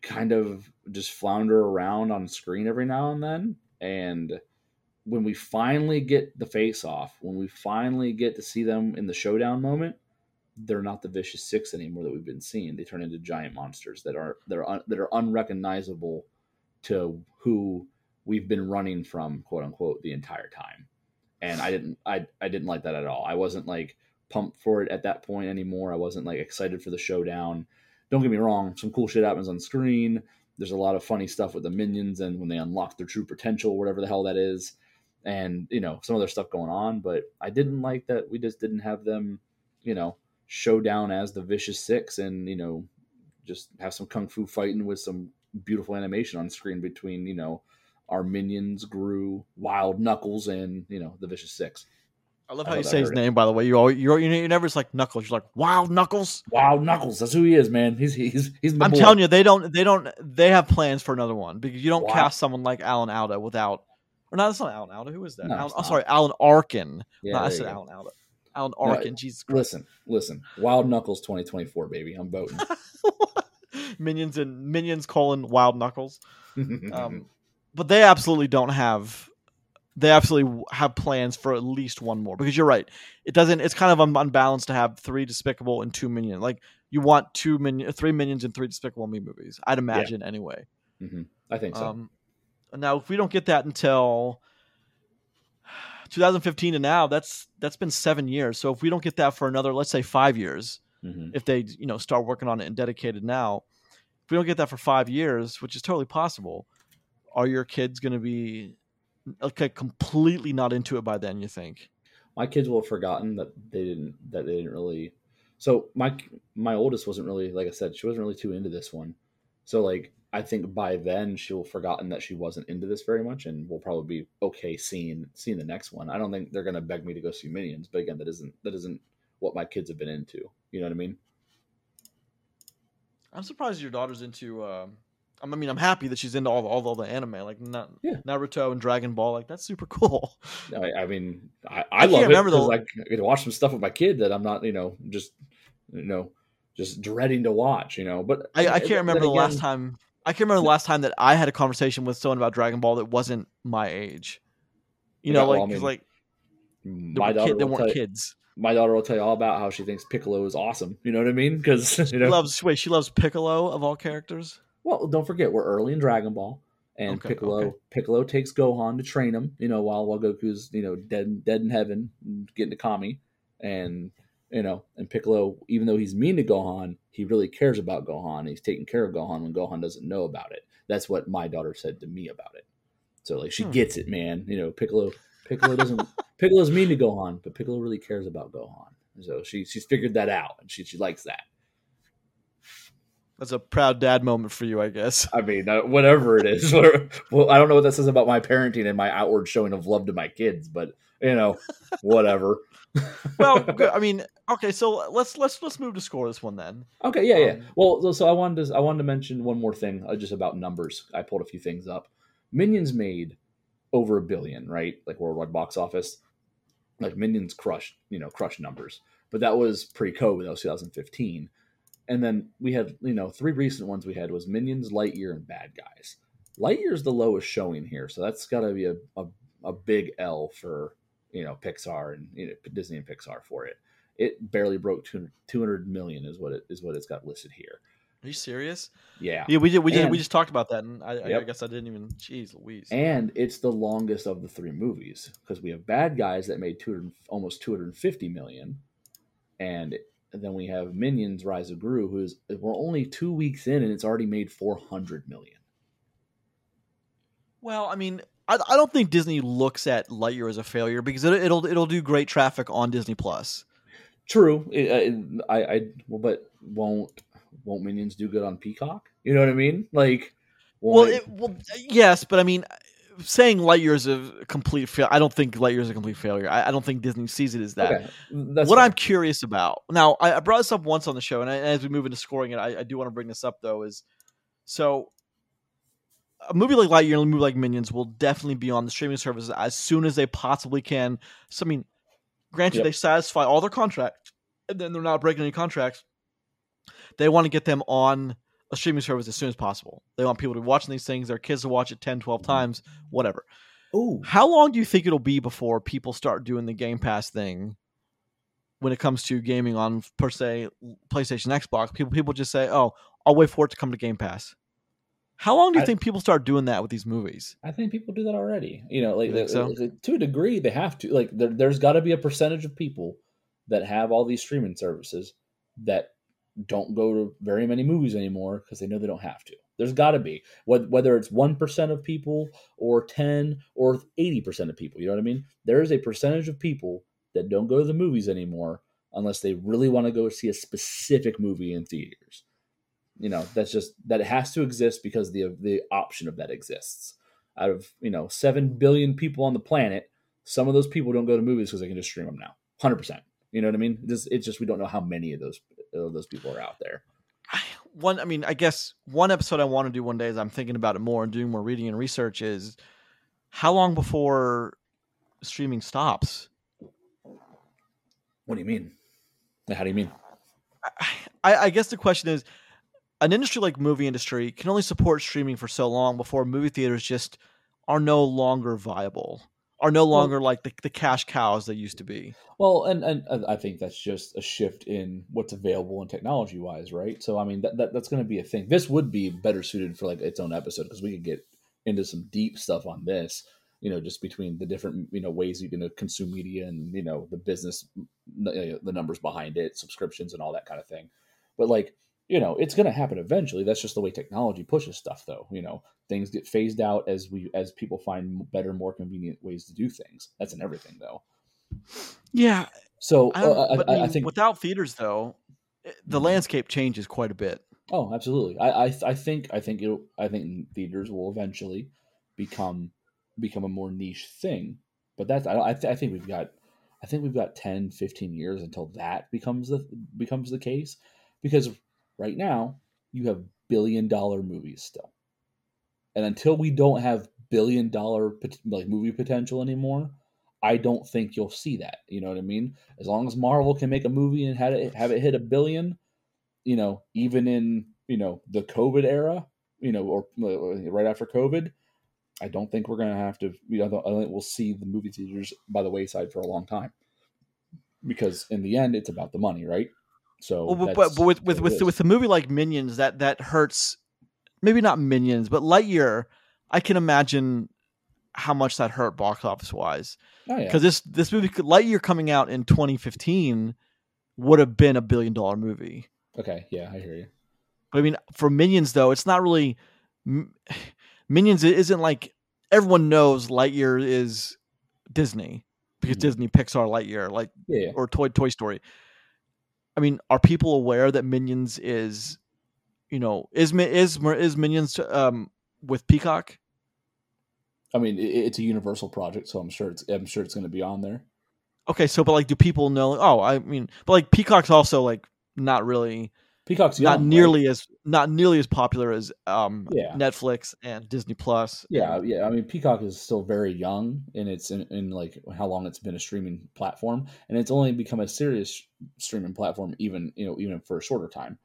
kind of just flounder around on screen every now and then and when we finally get the face off, when we finally get to see them in the showdown moment, they're not the vicious six anymore that we've been seeing. They turn into giant monsters that are that are un, that are unrecognizable to who we've been running from, quote unquote, the entire time. And I didn't I I didn't like that at all. I wasn't like pumped for it at that point anymore. I wasn't like excited for the showdown. Don't get me wrong, some cool shit happens on screen. There's a lot of funny stuff with the minions and when they unlock their true potential, whatever the hell that is. And, you know, some other stuff going on. But I didn't like that we just didn't have them, you know, show down as the vicious six and you know just have some kung fu fighting with some beautiful animation on screen between you know our minions Gru, Wild Knuckles, and you know the vicious six. I love I how you say his heard it. name. By the way, you always, you're you're never just like Knuckles. You're like Wild Knuckles. Wild Knuckles, that's who he is, man. He's he's he's. I'm boy. telling you, they don't they don't they have plans for another one because you don't Wow. cast someone like Alan Alda without. Or not, that's not Alan Alda. Who is that? No, Alan, not. sorry, Alan Arkin. Yeah, no, I said. Alan Alda. Alan No, Arkin. Jesus Christ. Listen, listen. Wild Knuckles 2024, baby. I'm voting. <laughs> minions and minions colon Wild Knuckles. <laughs> Um, but they absolutely don't have. They absolutely have plans for at least one more because you're right. It doesn't. It's kind of un- unbalanced to have three despicable and two minion. Like you want two minion, three minions and three despicable me movies. I'd imagine anyway. I think so. Um, now, if we don't get that until 2015 and now, that's that's been seven years. So if we don't get that for another, let's say five years, Mhm. if they you know start working on it and dedicated now, if we don't get that for five years, which is totally possible, are your kids going to be okay completely not into it by then? You think? my kids will have forgotten that they didn't that they didn't really so my my oldest wasn't really like i said she wasn't really too into this one So like I think by then she'll have forgotten that she wasn't into this very much, and we'll probably be okay seeing seeing the next one. I don't think they're gonna beg me to go see Minions, but again, that isn't that isn't what my kids have been into. You know what I mean? I'm surprised your daughter's into. Uh, I mean, I'm happy that she's into all the, all the, all the anime, like Na- Yeah. Naruto and Dragon Ball. Like that's super cool. <laughs> I, I mean, I, I, I love it remember the- because I get to watch some stuff with my kid that I'm not, you know, just you know, just dreading to watch. You know, but I, I can't remember the last time. I can't remember the last time that I had a conversation with someone about Dragon Ball that wasn't my age. You Yeah, know, well, like I 'cause, mean, like mm, there My daughter, kid, will weren't tell, kids. my daughter will tell you all about how she thinks Piccolo is awesome. You know what I mean? Because <laughs> you She know, loves wait, she loves Piccolo of all characters. Well, don't forget we're early in Dragon Ball, and Okay, Piccolo okay. Piccolo takes Gohan to train him. You know, while while Goku's you know dead dead in heaven, getting to Kami, and you know, and Piccolo, even though he's mean to Gohan, he really cares about Gohan. He's taking care of Gohan when Gohan doesn't know about it. That's what my daughter said to me about it. So like she Hmm. gets it, man. You know, Piccolo Piccolo doesn't <laughs> Piccolo's mean to Gohan, but Piccolo really cares about Gohan. So she she's figured that out, and she she likes that. That's a proud dad moment for you, I guess. I mean, uh, whatever it is. <laughs> well, I don't know what that says about my parenting and my outward showing of love to my kids, but you know, whatever. <laughs> Well, good. I mean, okay, so let's let's let's move to score this one then. okay, yeah, yeah. um, Well, so- so I wanted to I wanted to mention one more thing, uh, just about numbers. I pulled a few things up. Minions made over a billion, right? Like worldwide box office. Like Minions crushed, you know, crushed numbers. But that was pre-COVID. That was 2015. And then we had, you know, three recent ones we had was Minions, Lightyear, and Bad Guys. Lightyear's the lowest showing here, so that's got to be a, a, a big L for you know Pixar and you know, Disney and Pixar for it. It barely broke 200, 200 million is what it is what it's got listed here. Are you serious? Yeah, Yeah, we did. We did. And- we just talked about that, and I, I guess I didn't even. Jeez, Louise. and it's the longest of the three movies because we have Bad Guys that made 200, almost 250 million, and then we have Minions: Rise of Gru, who's we're only two weeks in and it's already made 400 million. Well, I mean, I, I don't think Disney looks at Lightyear as a failure because it, it'll it'll do great traffic on Disney Plus. True, it, uh, it- I, I, well, but won't won't Minions do good on Peacock? You know what I mean? Like, Well, it, well, yes, but I mean, saying Lightyear is a complete fail. I don't think Lightyear is a complete failure. I, I don't think Disney sees it as that. okay, what fine. I'm curious about now, I, I brought this up once on the show, and I, as we move into scoring it, I, I do want to bring this up though. Is so a movie like Lightyear and a movie like Minions will definitely be on the streaming services as soon as they possibly can. So I mean, granted, Yep. they satisfy all their contracts, and then they're not breaking any contracts. They want to get them on a streaming service as soon as possible. They want people to be watching these things, their kids to watch it 10, 12 times, whatever. Ooh, How long do you think it'll be before people start doing the Game Pass thing when it comes to gaming on per se PlayStation, Xbox? People people just say, "Oh, I'll wait for it to come to Game Pass." How long do you I- think people start doing that with these movies? I think people do that already. You know, like You so? to a degree, they have to. Like, there, there's got to be a percentage of people that have all these streaming services that don't go to very many movies anymore because they know they don't have to. There's got to be whether whether it's one percent of people or ten or eighty percent of people. You know what I mean? There is a percentage of people that don't go to the movies anymore unless they really want to go see a specific movie in theaters. You know, that's just that it has to exist because the the option of that exists. Out of you know seven billion people on the planet, some of those people don't go to movies because they can just stream them now. Hundred percent. You know what I mean? It's, it's just we don't know how many of those of those people are out there. I- One, I mean, I guess one episode I want to do one day as I'm thinking about it more and doing more reading and research is how long before streaming stops? What do you mean? How do you mean? I, I guess the question is an industry like movie industry can only support streaming for so long before movie theaters just are no longer viable are no longer like the, the cash cows they used to be Well, and, and and I think that's just a shift in what's available and technology wise, right? So I mean that, that that's going to be a thing. This would be better suited for like its own episode because we could get into some deep stuff on this. You know, just between the different you know ways you can consume media and you know the business, the numbers behind it, subscriptions and all that kind of thing. But like you know, it's going to happen eventually. That's just the way technology pushes stuff, though. You know, things get phased out as we as people find better, more convenient ways to do things. That's in everything, though. yeah So I, uh, I, but I, mean, think without theaters though the Mhm. landscape changes quite a bit Oh, absolutely. I, I, I think I think it I think theaters will eventually become become a more niche thing. But that's I I, th- I think we've got I think we've got 10, 15 years until that becomes the becomes the case because right now you have billion dollar movies still. And until we don't have billion dollar like movie potential anymore, I don't think you'll see that. You know what I mean? As long as Marvel can make a movie and have it have it hit a billion, you know, even in you know the COVID era, you know, or uh, right after COVID, I don't think we're gonna have to. You know, I don't think we'll see the movie theaters by the wayside for a long time because in the end, it's about the money, right? So, well, but, but with with with, with a movie like Minions, that that hurts. Maybe not Minions, but Lightyear. I can imagine how much that hurt box office wise. Because oh, yeah. this this movie Lightyear coming out in 2015 would have been a billion dollar movie. Okay, yeah, I hear you. But I mean, for Minions though, it's not really <sighs> Minions. It isn't like everyone knows Lightyear is Disney because mm-hmm. Disney Pixar Lightyear, like yeah. or Toy Toy Story. I mean, are people aware that Minions is, you know, is is is Minions um, with Peacock? I mean, it's a universal project, so I'm sure it's I'm sure it's going to be on there. Okay, so but like, do people know? Oh, I mean, but like Peacock's also like not really Peacock's young, not nearly right? as not nearly as popular as um yeah. Netflix and Disney Plus. Yeah, yeah. I mean, Peacock is still very young in its in, in, like how long it's been a streaming platform, and it's only become a serious streaming platform even you know even for a shorter time.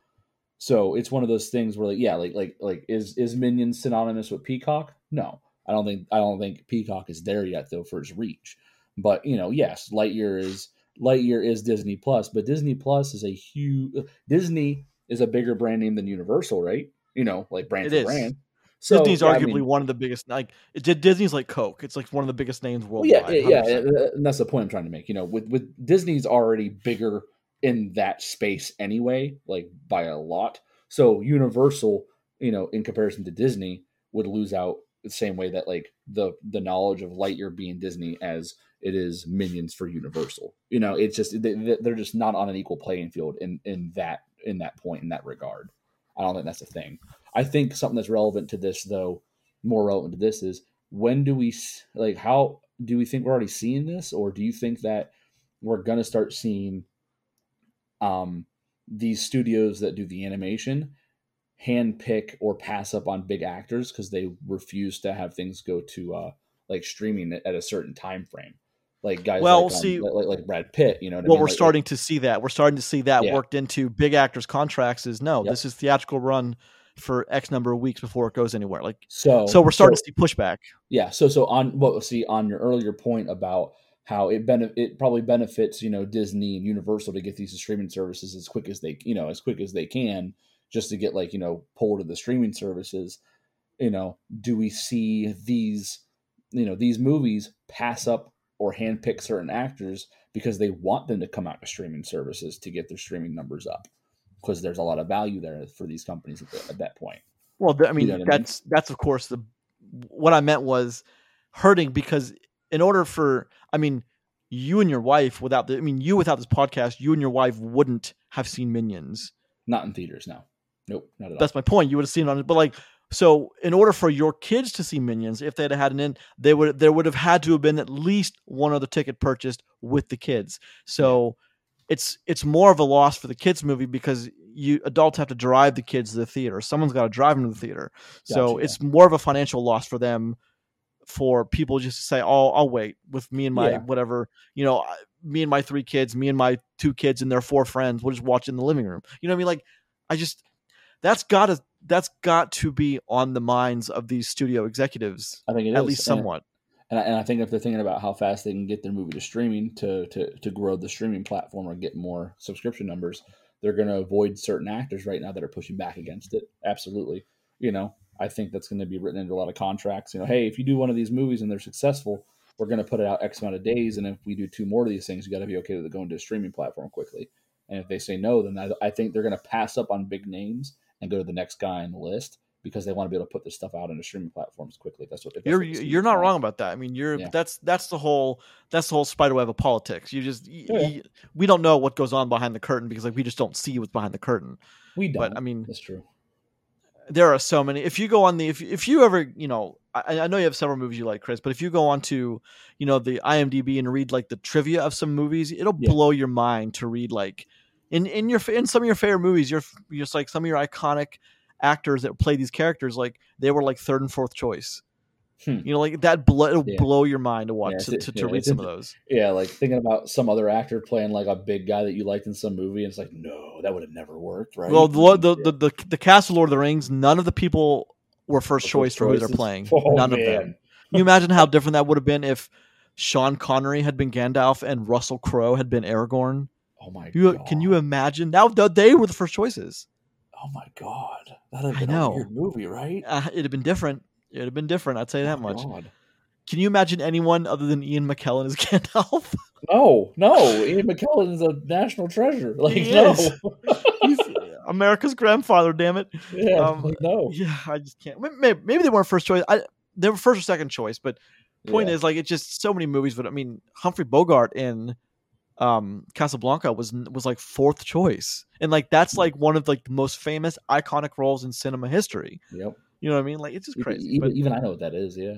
So it's one of those things where like yeah, like like like is is Minions synonymous with Peacock? No, I don't think I don't think Peacock is there yet though for its reach. But you know, yes, Lightyear is Lightyear is Disney Plus, but Disney Plus is a huge Disney is a bigger brand name than Universal, right? You know, like brand it for is. brand. So, Disney's yeah, arguably I mean, one of the biggest. Like Disney's like Coke. It's like one of the biggest names worldwide. Well, yeah, yeah, yeah, and that's the point I'm trying to make. You know, with with Disney's already bigger in that space anyway, like by a lot. So Universal, you know, in comparison to Disney, would lose out the same way that like the the knowledge of Lightyear being Disney as it is Minions for Universal. You know, it's just they, they're just not on an equal playing field in in that in that point in that regard. I don't think that's a thing. I think something that's relevant to this though, more relevant to this is when do we like how do we think we're already seeing this or do you think that we're going to start seeing um these studios that do the animation handpick or pass up on big actors because they refuse to have things go to uh, like streaming at a certain time frame. Like guys, well, like, um, see, like, like, Brad Pitt, you know. Well, I mean? we're like, starting to see that. We're starting to see that yeah. worked into big actors' contracts. Is no, yep. this is theatrical run for X number of weeks before it goes anywhere. Like so, so we're starting so, to see pushback. Yeah. So so on what well, see on your earlier point about how it benef- it probably benefits you know Disney and Universal to get these streaming services as quick as they you know as quick as they can just to get like you know pulled to the streaming services you know do we see these you know these movies pass up or handpick certain actors because they want them to come out to streaming services to get their streaming numbers up because there's a lot of value there for these companies at, the, at that point well i mean you know that's I mean? that's of course the what i meant was hurting because in order for i mean you and your wife without the i mean you without this podcast you and your wife wouldn't have seen minions not in theaters now Nope, not at all. That's my point. You would have seen it on it, but like, so in order for your kids to see Minions, if they'd had an in, they would there would have had to have been at least one other ticket purchased with the kids. So it's it's more of a loss for the kids movie because you adults have to drive the kids to the theater. Someone's got to drive them to the theater. Gotcha, so yeah. it's more of a financial loss for them for people just to say, "Oh, I'll wait with me and my yeah. whatever, you know, me and my three kids, me and my two kids and their four friends. We'll just watch in the living room." You know what I mean? Like, I just that's got to that's got to be on the minds of these studio executives. I think at is. least somewhat. And I, and I think if they're thinking about how fast they can get their movie to streaming to to to grow the streaming platform or get more subscription numbers, they're going to avoid certain actors right now that are pushing back against it. Absolutely, you know, I think that's going to be written into a lot of contracts. You know, hey, if you do one of these movies and they're successful, we're going to put it out X amount of days, and if we do two more of these things, you got to be okay with it going to a streaming platform quickly. And if they say no, then I, I think they're going to pass up on big names and go to the next guy in the list because they want to be able to put this stuff out on the streaming platforms quickly. That's what you're. You're not wrong about that. I mean, you're. Yeah. That's that's the whole that's the whole spider web of politics. You just oh, yeah. you, we don't know what goes on behind the curtain because like we just don't see what's behind the curtain. We don't. But I mean, that's true. there are so many. If you go on the if if you ever you know I, I know you have several movies you like, Chris, but if you go on to you know the IMDb and read like the trivia of some movies, it'll Yeah. blow your mind to read like in in your in some of your favorite movies, you're just like some of your iconic actors that play these characters, like they were like third and fourth choice. Hmm. You know, like that. Blow, it'll Yeah. blow your mind to watch Yeah, to, to, to yeah, read some of those. Yeah, like thinking about some other actor playing like a big guy that you liked in some movie, and it's like, no, that would have never worked, right? Well, the, the, the the the cast of Lord of the Rings, none of the people were first The choice for who they're playing. <laughs> Oh, none of them. Can you imagine how different that would have been if Sean Connery had been Gandalf and Russell Crowe had been Aragorn? Oh my You, god! can you imagine? Now they were the first choices. Oh my god! That'd have I been know. a weird movie, right? Uh, it'd have been different. It'd have been different. I'd say that Oh much. God. Can you imagine anyone other than Ian McKellen as <laughs> Gandalf? No, no. Ian McKellen is a national treasure. <laughs> Like He no. He's America's grandfather. Damn it. <laughs> yeah, Um, like, no. Yeah, I just can't. Maybe, maybe they weren't first choice. I, they were first or second choice, but point Yeah. is like it's just so many movies but i mean humphrey bogart in um casablanca was was like fourth choice and like that's like one of like the most famous iconic roles in cinema history Yep. you know what i mean like it's just crazy even, but even I know what that is. Yeah.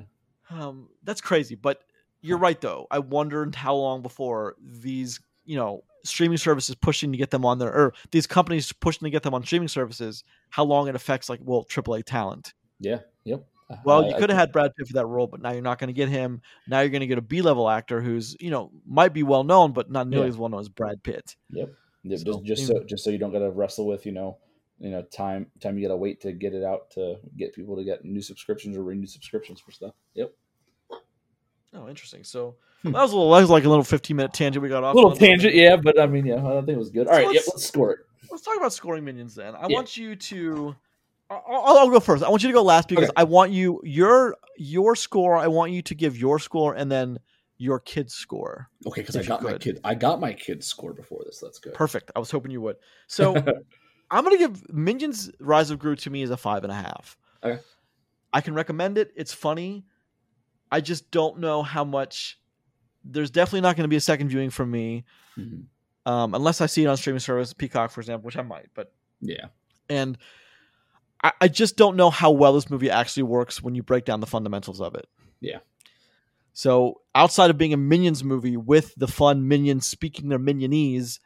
um that's crazy but you're right though i wondered how long before these you know streaming services pushing to get them on there or these companies pushing to get them on streaming services how long it affects like well aaa talent Yeah. Yep. Well, I- you could have had Brad Pitt for that role, but now you're not going to get him. Now you're going to get a B level actor who's, you know, might be well known, but not nearly Yeah. as well known as Brad Pitt. Yep. Yeah, So, just just so just so you don't gotta wrestle with you know you know time time you gotta wait to get it out to get people to get new subscriptions or renew subscriptions for stuff. Yep. Oh, interesting. So Hmm. that was a little, that was like a little 15 minute tangent we got off. A little tangent, yeah, but I mean, yeah, I think it was good. All So right, let's- let's score it. Let's talk about scoring minions then. I Yeah. want you to. I'll, I'll go first. I want you to go last because Okay. I want you your your score. I want you to give your score and then your kid's score. Okay, because I got my kid. I got my kid's score before this. That's good. Perfect. I was hoping you would. So <laughs> I'm gonna give Minions Rise of Gru to me as a five and a half. Okay. I can recommend it. It's funny. I just don't know how much. There's definitely not going to be a second viewing from me, Mhm. um, unless I see it on streaming service, Peacock, for example, which I might. But Yeah. and I, I just don't know how well this movie actually works when you break down the fundamentals of it. Yeah. So outside of being a Minions movie with the fun minions speaking their minionese,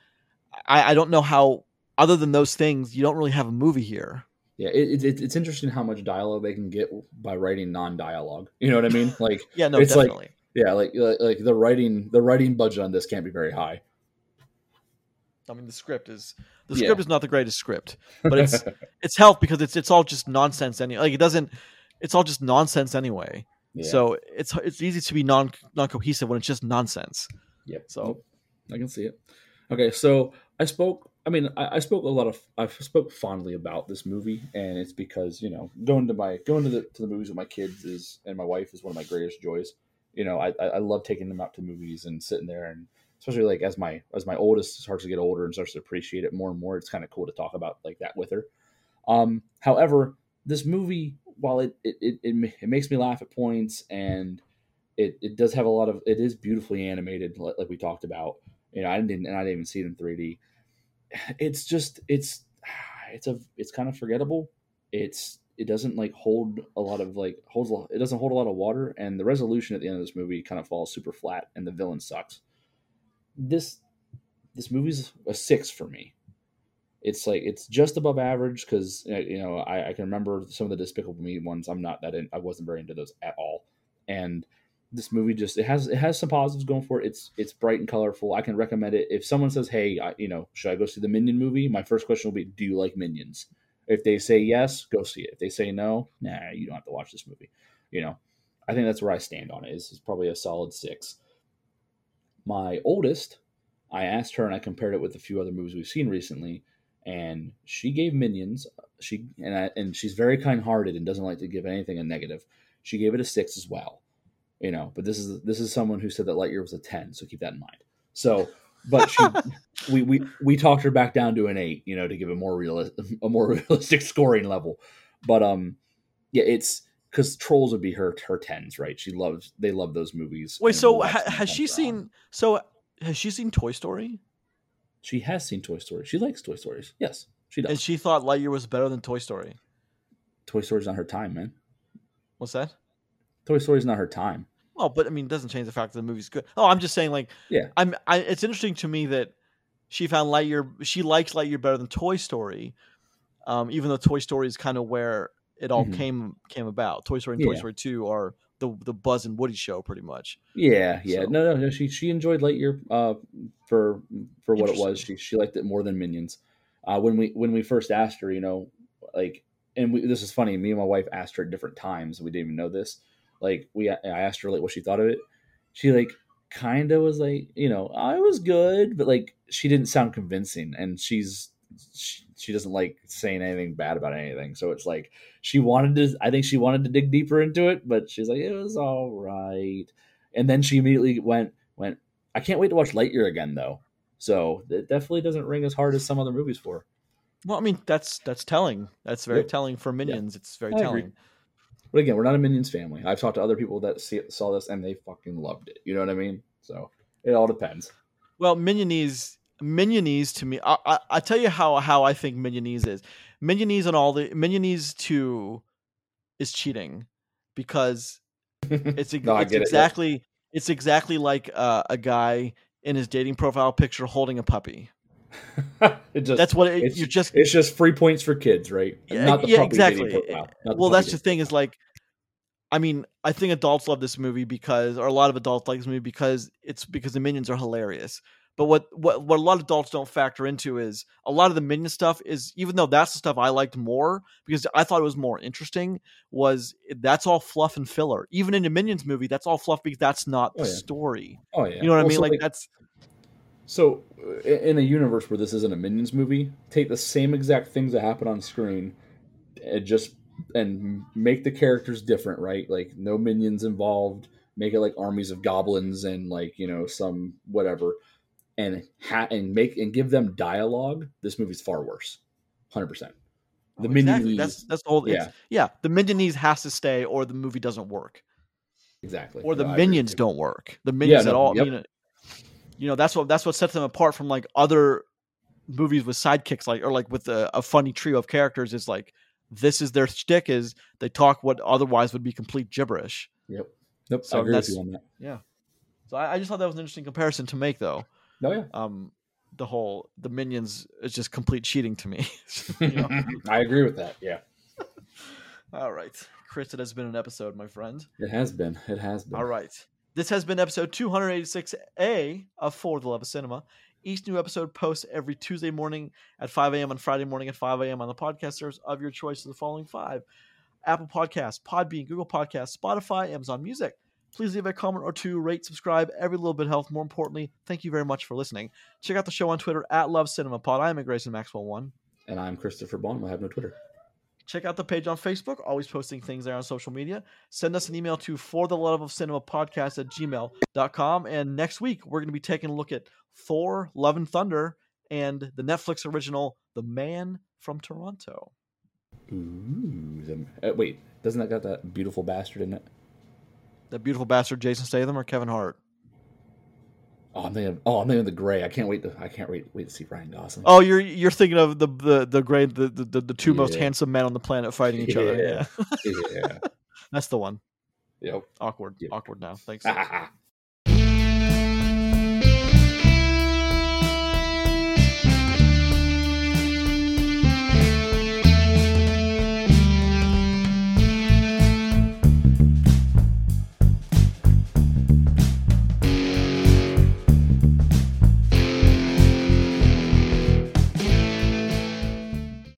I, I don't know how. Other than those things, you don't really have a movie here. Yeah, it, it, it's interesting how much dialogue they can get by writing non-dialogue. You know what I mean? <laughs> Like, Yeah, no, It's like- definitely. yeah, like like like the writing the writing budget on this can't be very high. I mean, the script is the Yeah. script is not the greatest script, but it's <laughs> it's helped because it's it's all just nonsense. Any like it doesn't. It's all just nonsense anyway. Yeah. So it's it's easy to be non non cohesive when it's just nonsense. Yep. So-. I can see it. Okay, so I spoke. I mean, I, I spoke a lot of. I spoke fondly about this movie, and it's because you know going to my going to the to the movies with my kids is and my wife is one of my greatest joys. You know, I I love taking them out to movies and sitting there, and especially like as my as my oldest starts to get older and starts to appreciate it more and more, it's kind of cool to talk about like that with her. Um, however, this movie, while it it, it, it, it makes me laugh at points and it, it does have a lot of it is beautifully animated like, we talked about. You know i didn't and i didn't even see it in 3d it's just it's <sighs> it's a it's kind of forgettable. It's it doesn't like hold a lot of like holds lot, it doesn't hold a lot of water and the resolution at the end of this movie kind of falls super flat and the villain sucks this this movie's a six for me it's like it's just above average because uh, you know I, I can remember some of the despicable me ones i'm not that in, i wasn't very into those at all and this movie just it has it has some positives going for it. It's it's bright and colorful. I can recommend it. If someone says, "Hey, I, you know, should I go see the Minion movie?" My first question will be, "Do you like Minions?" If they say yes, go see it. If they say no, nah, you don't have to watch this movie. You know, I think that's where I stand on it. Is it's probably a solid six. My oldest, I asked her and I compared it with a few other movies we've seen recently, and she gave Minions. She and I, and she's very kind hearted and doesn't like to give anything a negative. She gave it a six as well you know but this is this is someone who said that lightyear was a 10 so keep that in mind so but she <laughs> we, we we talked her back down to an 8 you know to give a more real <laughs> a more realistic scoring level but um yeah it's because trolls would be her her 10s right she loves they love those movies Wait, so ha- has she seen? So has she seen Toy Story? she has seen toy story she likes toy stories yes she does And she thought Lightyear was better than Toy Story. Toy Story's not her time, man. What's that? Toy Story's not her time. Well, but I mean, it doesn't change the fact that the movie's good. Oh, I'm just saying, like, Yeah. I'm. I, it's interesting to me that she found Lightyear. She likes Lightyear better than Toy Story, um, even though Toy Story is kind of where it all Mhm. came came about. Toy Story and Toy Story Two are the the Buzz and Woody show, pretty much. Yeah, yeah. So- No, no, no. She she enjoyed Lightyear uh, for for what it was. She she liked it more than Minions. Uh, when we when we first asked her, you know, like, and we, this is funny. Me and my wife asked her at different times. We didn't even know this. Like, we I asked her like what she thought of it. She like kind of was like, you know, I was good, but like she didn't sound convincing. And she's she, she doesn't like saying anything bad about anything. So it's like she wanted to. I think she wanted to dig deeper into it, but she's like, it was all right. And then she immediately went went. I can't wait to watch Lightyear again, though. So it definitely doesn't ring as hard as some other movies for. Well, I mean, that's that's telling. That's very telling for Minions. It's very I agree. telling. But again, we're not a Minions family. I've talked to other people that see, saw this and they fucking loved it. You know what I mean? So it all depends. Well, Minionese, Minionese to me, I, I, I tell you how how I think Minionese is. Minionese and all the Minionese two is cheating because <laughs> it's, No, it's get it, yeah. exactly it's exactly like uh, a guy in his dating profile picture holding a puppy. <laughs> it just That's what it, it's, you're just. it's just free points for kids, right? Yeah, Not the yeah, puppy exactly. profile. Not well, that's the thing is like, I mean, I think adults love this movie because, or a lot of adults like this movie because it's because the minions are hilarious. But what, what what a lot of adults don't factor into is a lot of the minion stuff is even though that's the stuff I liked more because I thought it was more interesting was that's all fluff and filler. Even in the minions movie, that's all fluff because that's not the Oh, yeah. story. Oh yeah, You know what I mean? so, Like, that's So, uh, in a universe where this isn't a Minions movie, take the same exact things that happen on screen, and just and make the characters different, right? Like no minions involved. Make it like armies of goblins and like you know some whatever, and ha- and make and give them dialogue. This movie's far worse, hundred percent. The oh, exactly. Minionese, That's that's the whole. yeah, Yeah, yeah. The minionese has to stay, or the movie doesn't work. exactly. or the No, I agree with minions don't work. The minions no, at all, yep. you know, you know that's what that's what sets them apart from like other movies with sidekicks, like or like with a, a funny trio of characters. Is like this is their shtick is they talk what otherwise would be complete gibberish. Yep. Yep. So I agree with you on that. Yeah. So I, I just thought that was an interesting comparison to make, though. No, yeah. Um, the whole the minions is just complete cheating to me. <laughs> <laughs> I agree with that. Yeah. <laughs> All right, Chris, it has been an episode, my friend. It has been. It has been. All right. This has been episode 286A of For the Love of Cinema. Each new episode posts every Tuesday morning at 5 a.m. and Friday morning at 5 a.m. on the podcast servers of your choice of the following five Apple Podcasts, Podbean, Google Podcasts, Spotify, Amazon Music. Please leave a comment or two, rate, subscribe. Every little bit helps. More importantly, thank you very much for listening. Check out the show on Twitter at Love Cinema Pod. I'm at Grayson Maxwell One. And I'm Christopher Bond. I have no Twitter. Check out the page on Facebook, always posting things there on social media. Send us an email to for the love of cinema podcast at gmail.com. And next week, we're going to be taking a look at Thor, Love and Thunder, and the Netflix original, The Man from Toronto. Ooh. The, uh, wait, doesn't that got that beautiful bastard in it? That beautiful bastard, Jason Statham or Kevin Hart? Oh, I'm thinking. Of, oh, I'm thinking of the Gray. I can't wait to. I can't wait wait to see Ryan Gosling. Oh, you're you're thinking of the the the great the the, the, two most handsome men on the planet fighting each other. Yeah. Yeah, <laughs> yeah. that's the one. Yep. Awkward, Yep. awkward now. Thanks. <laughs>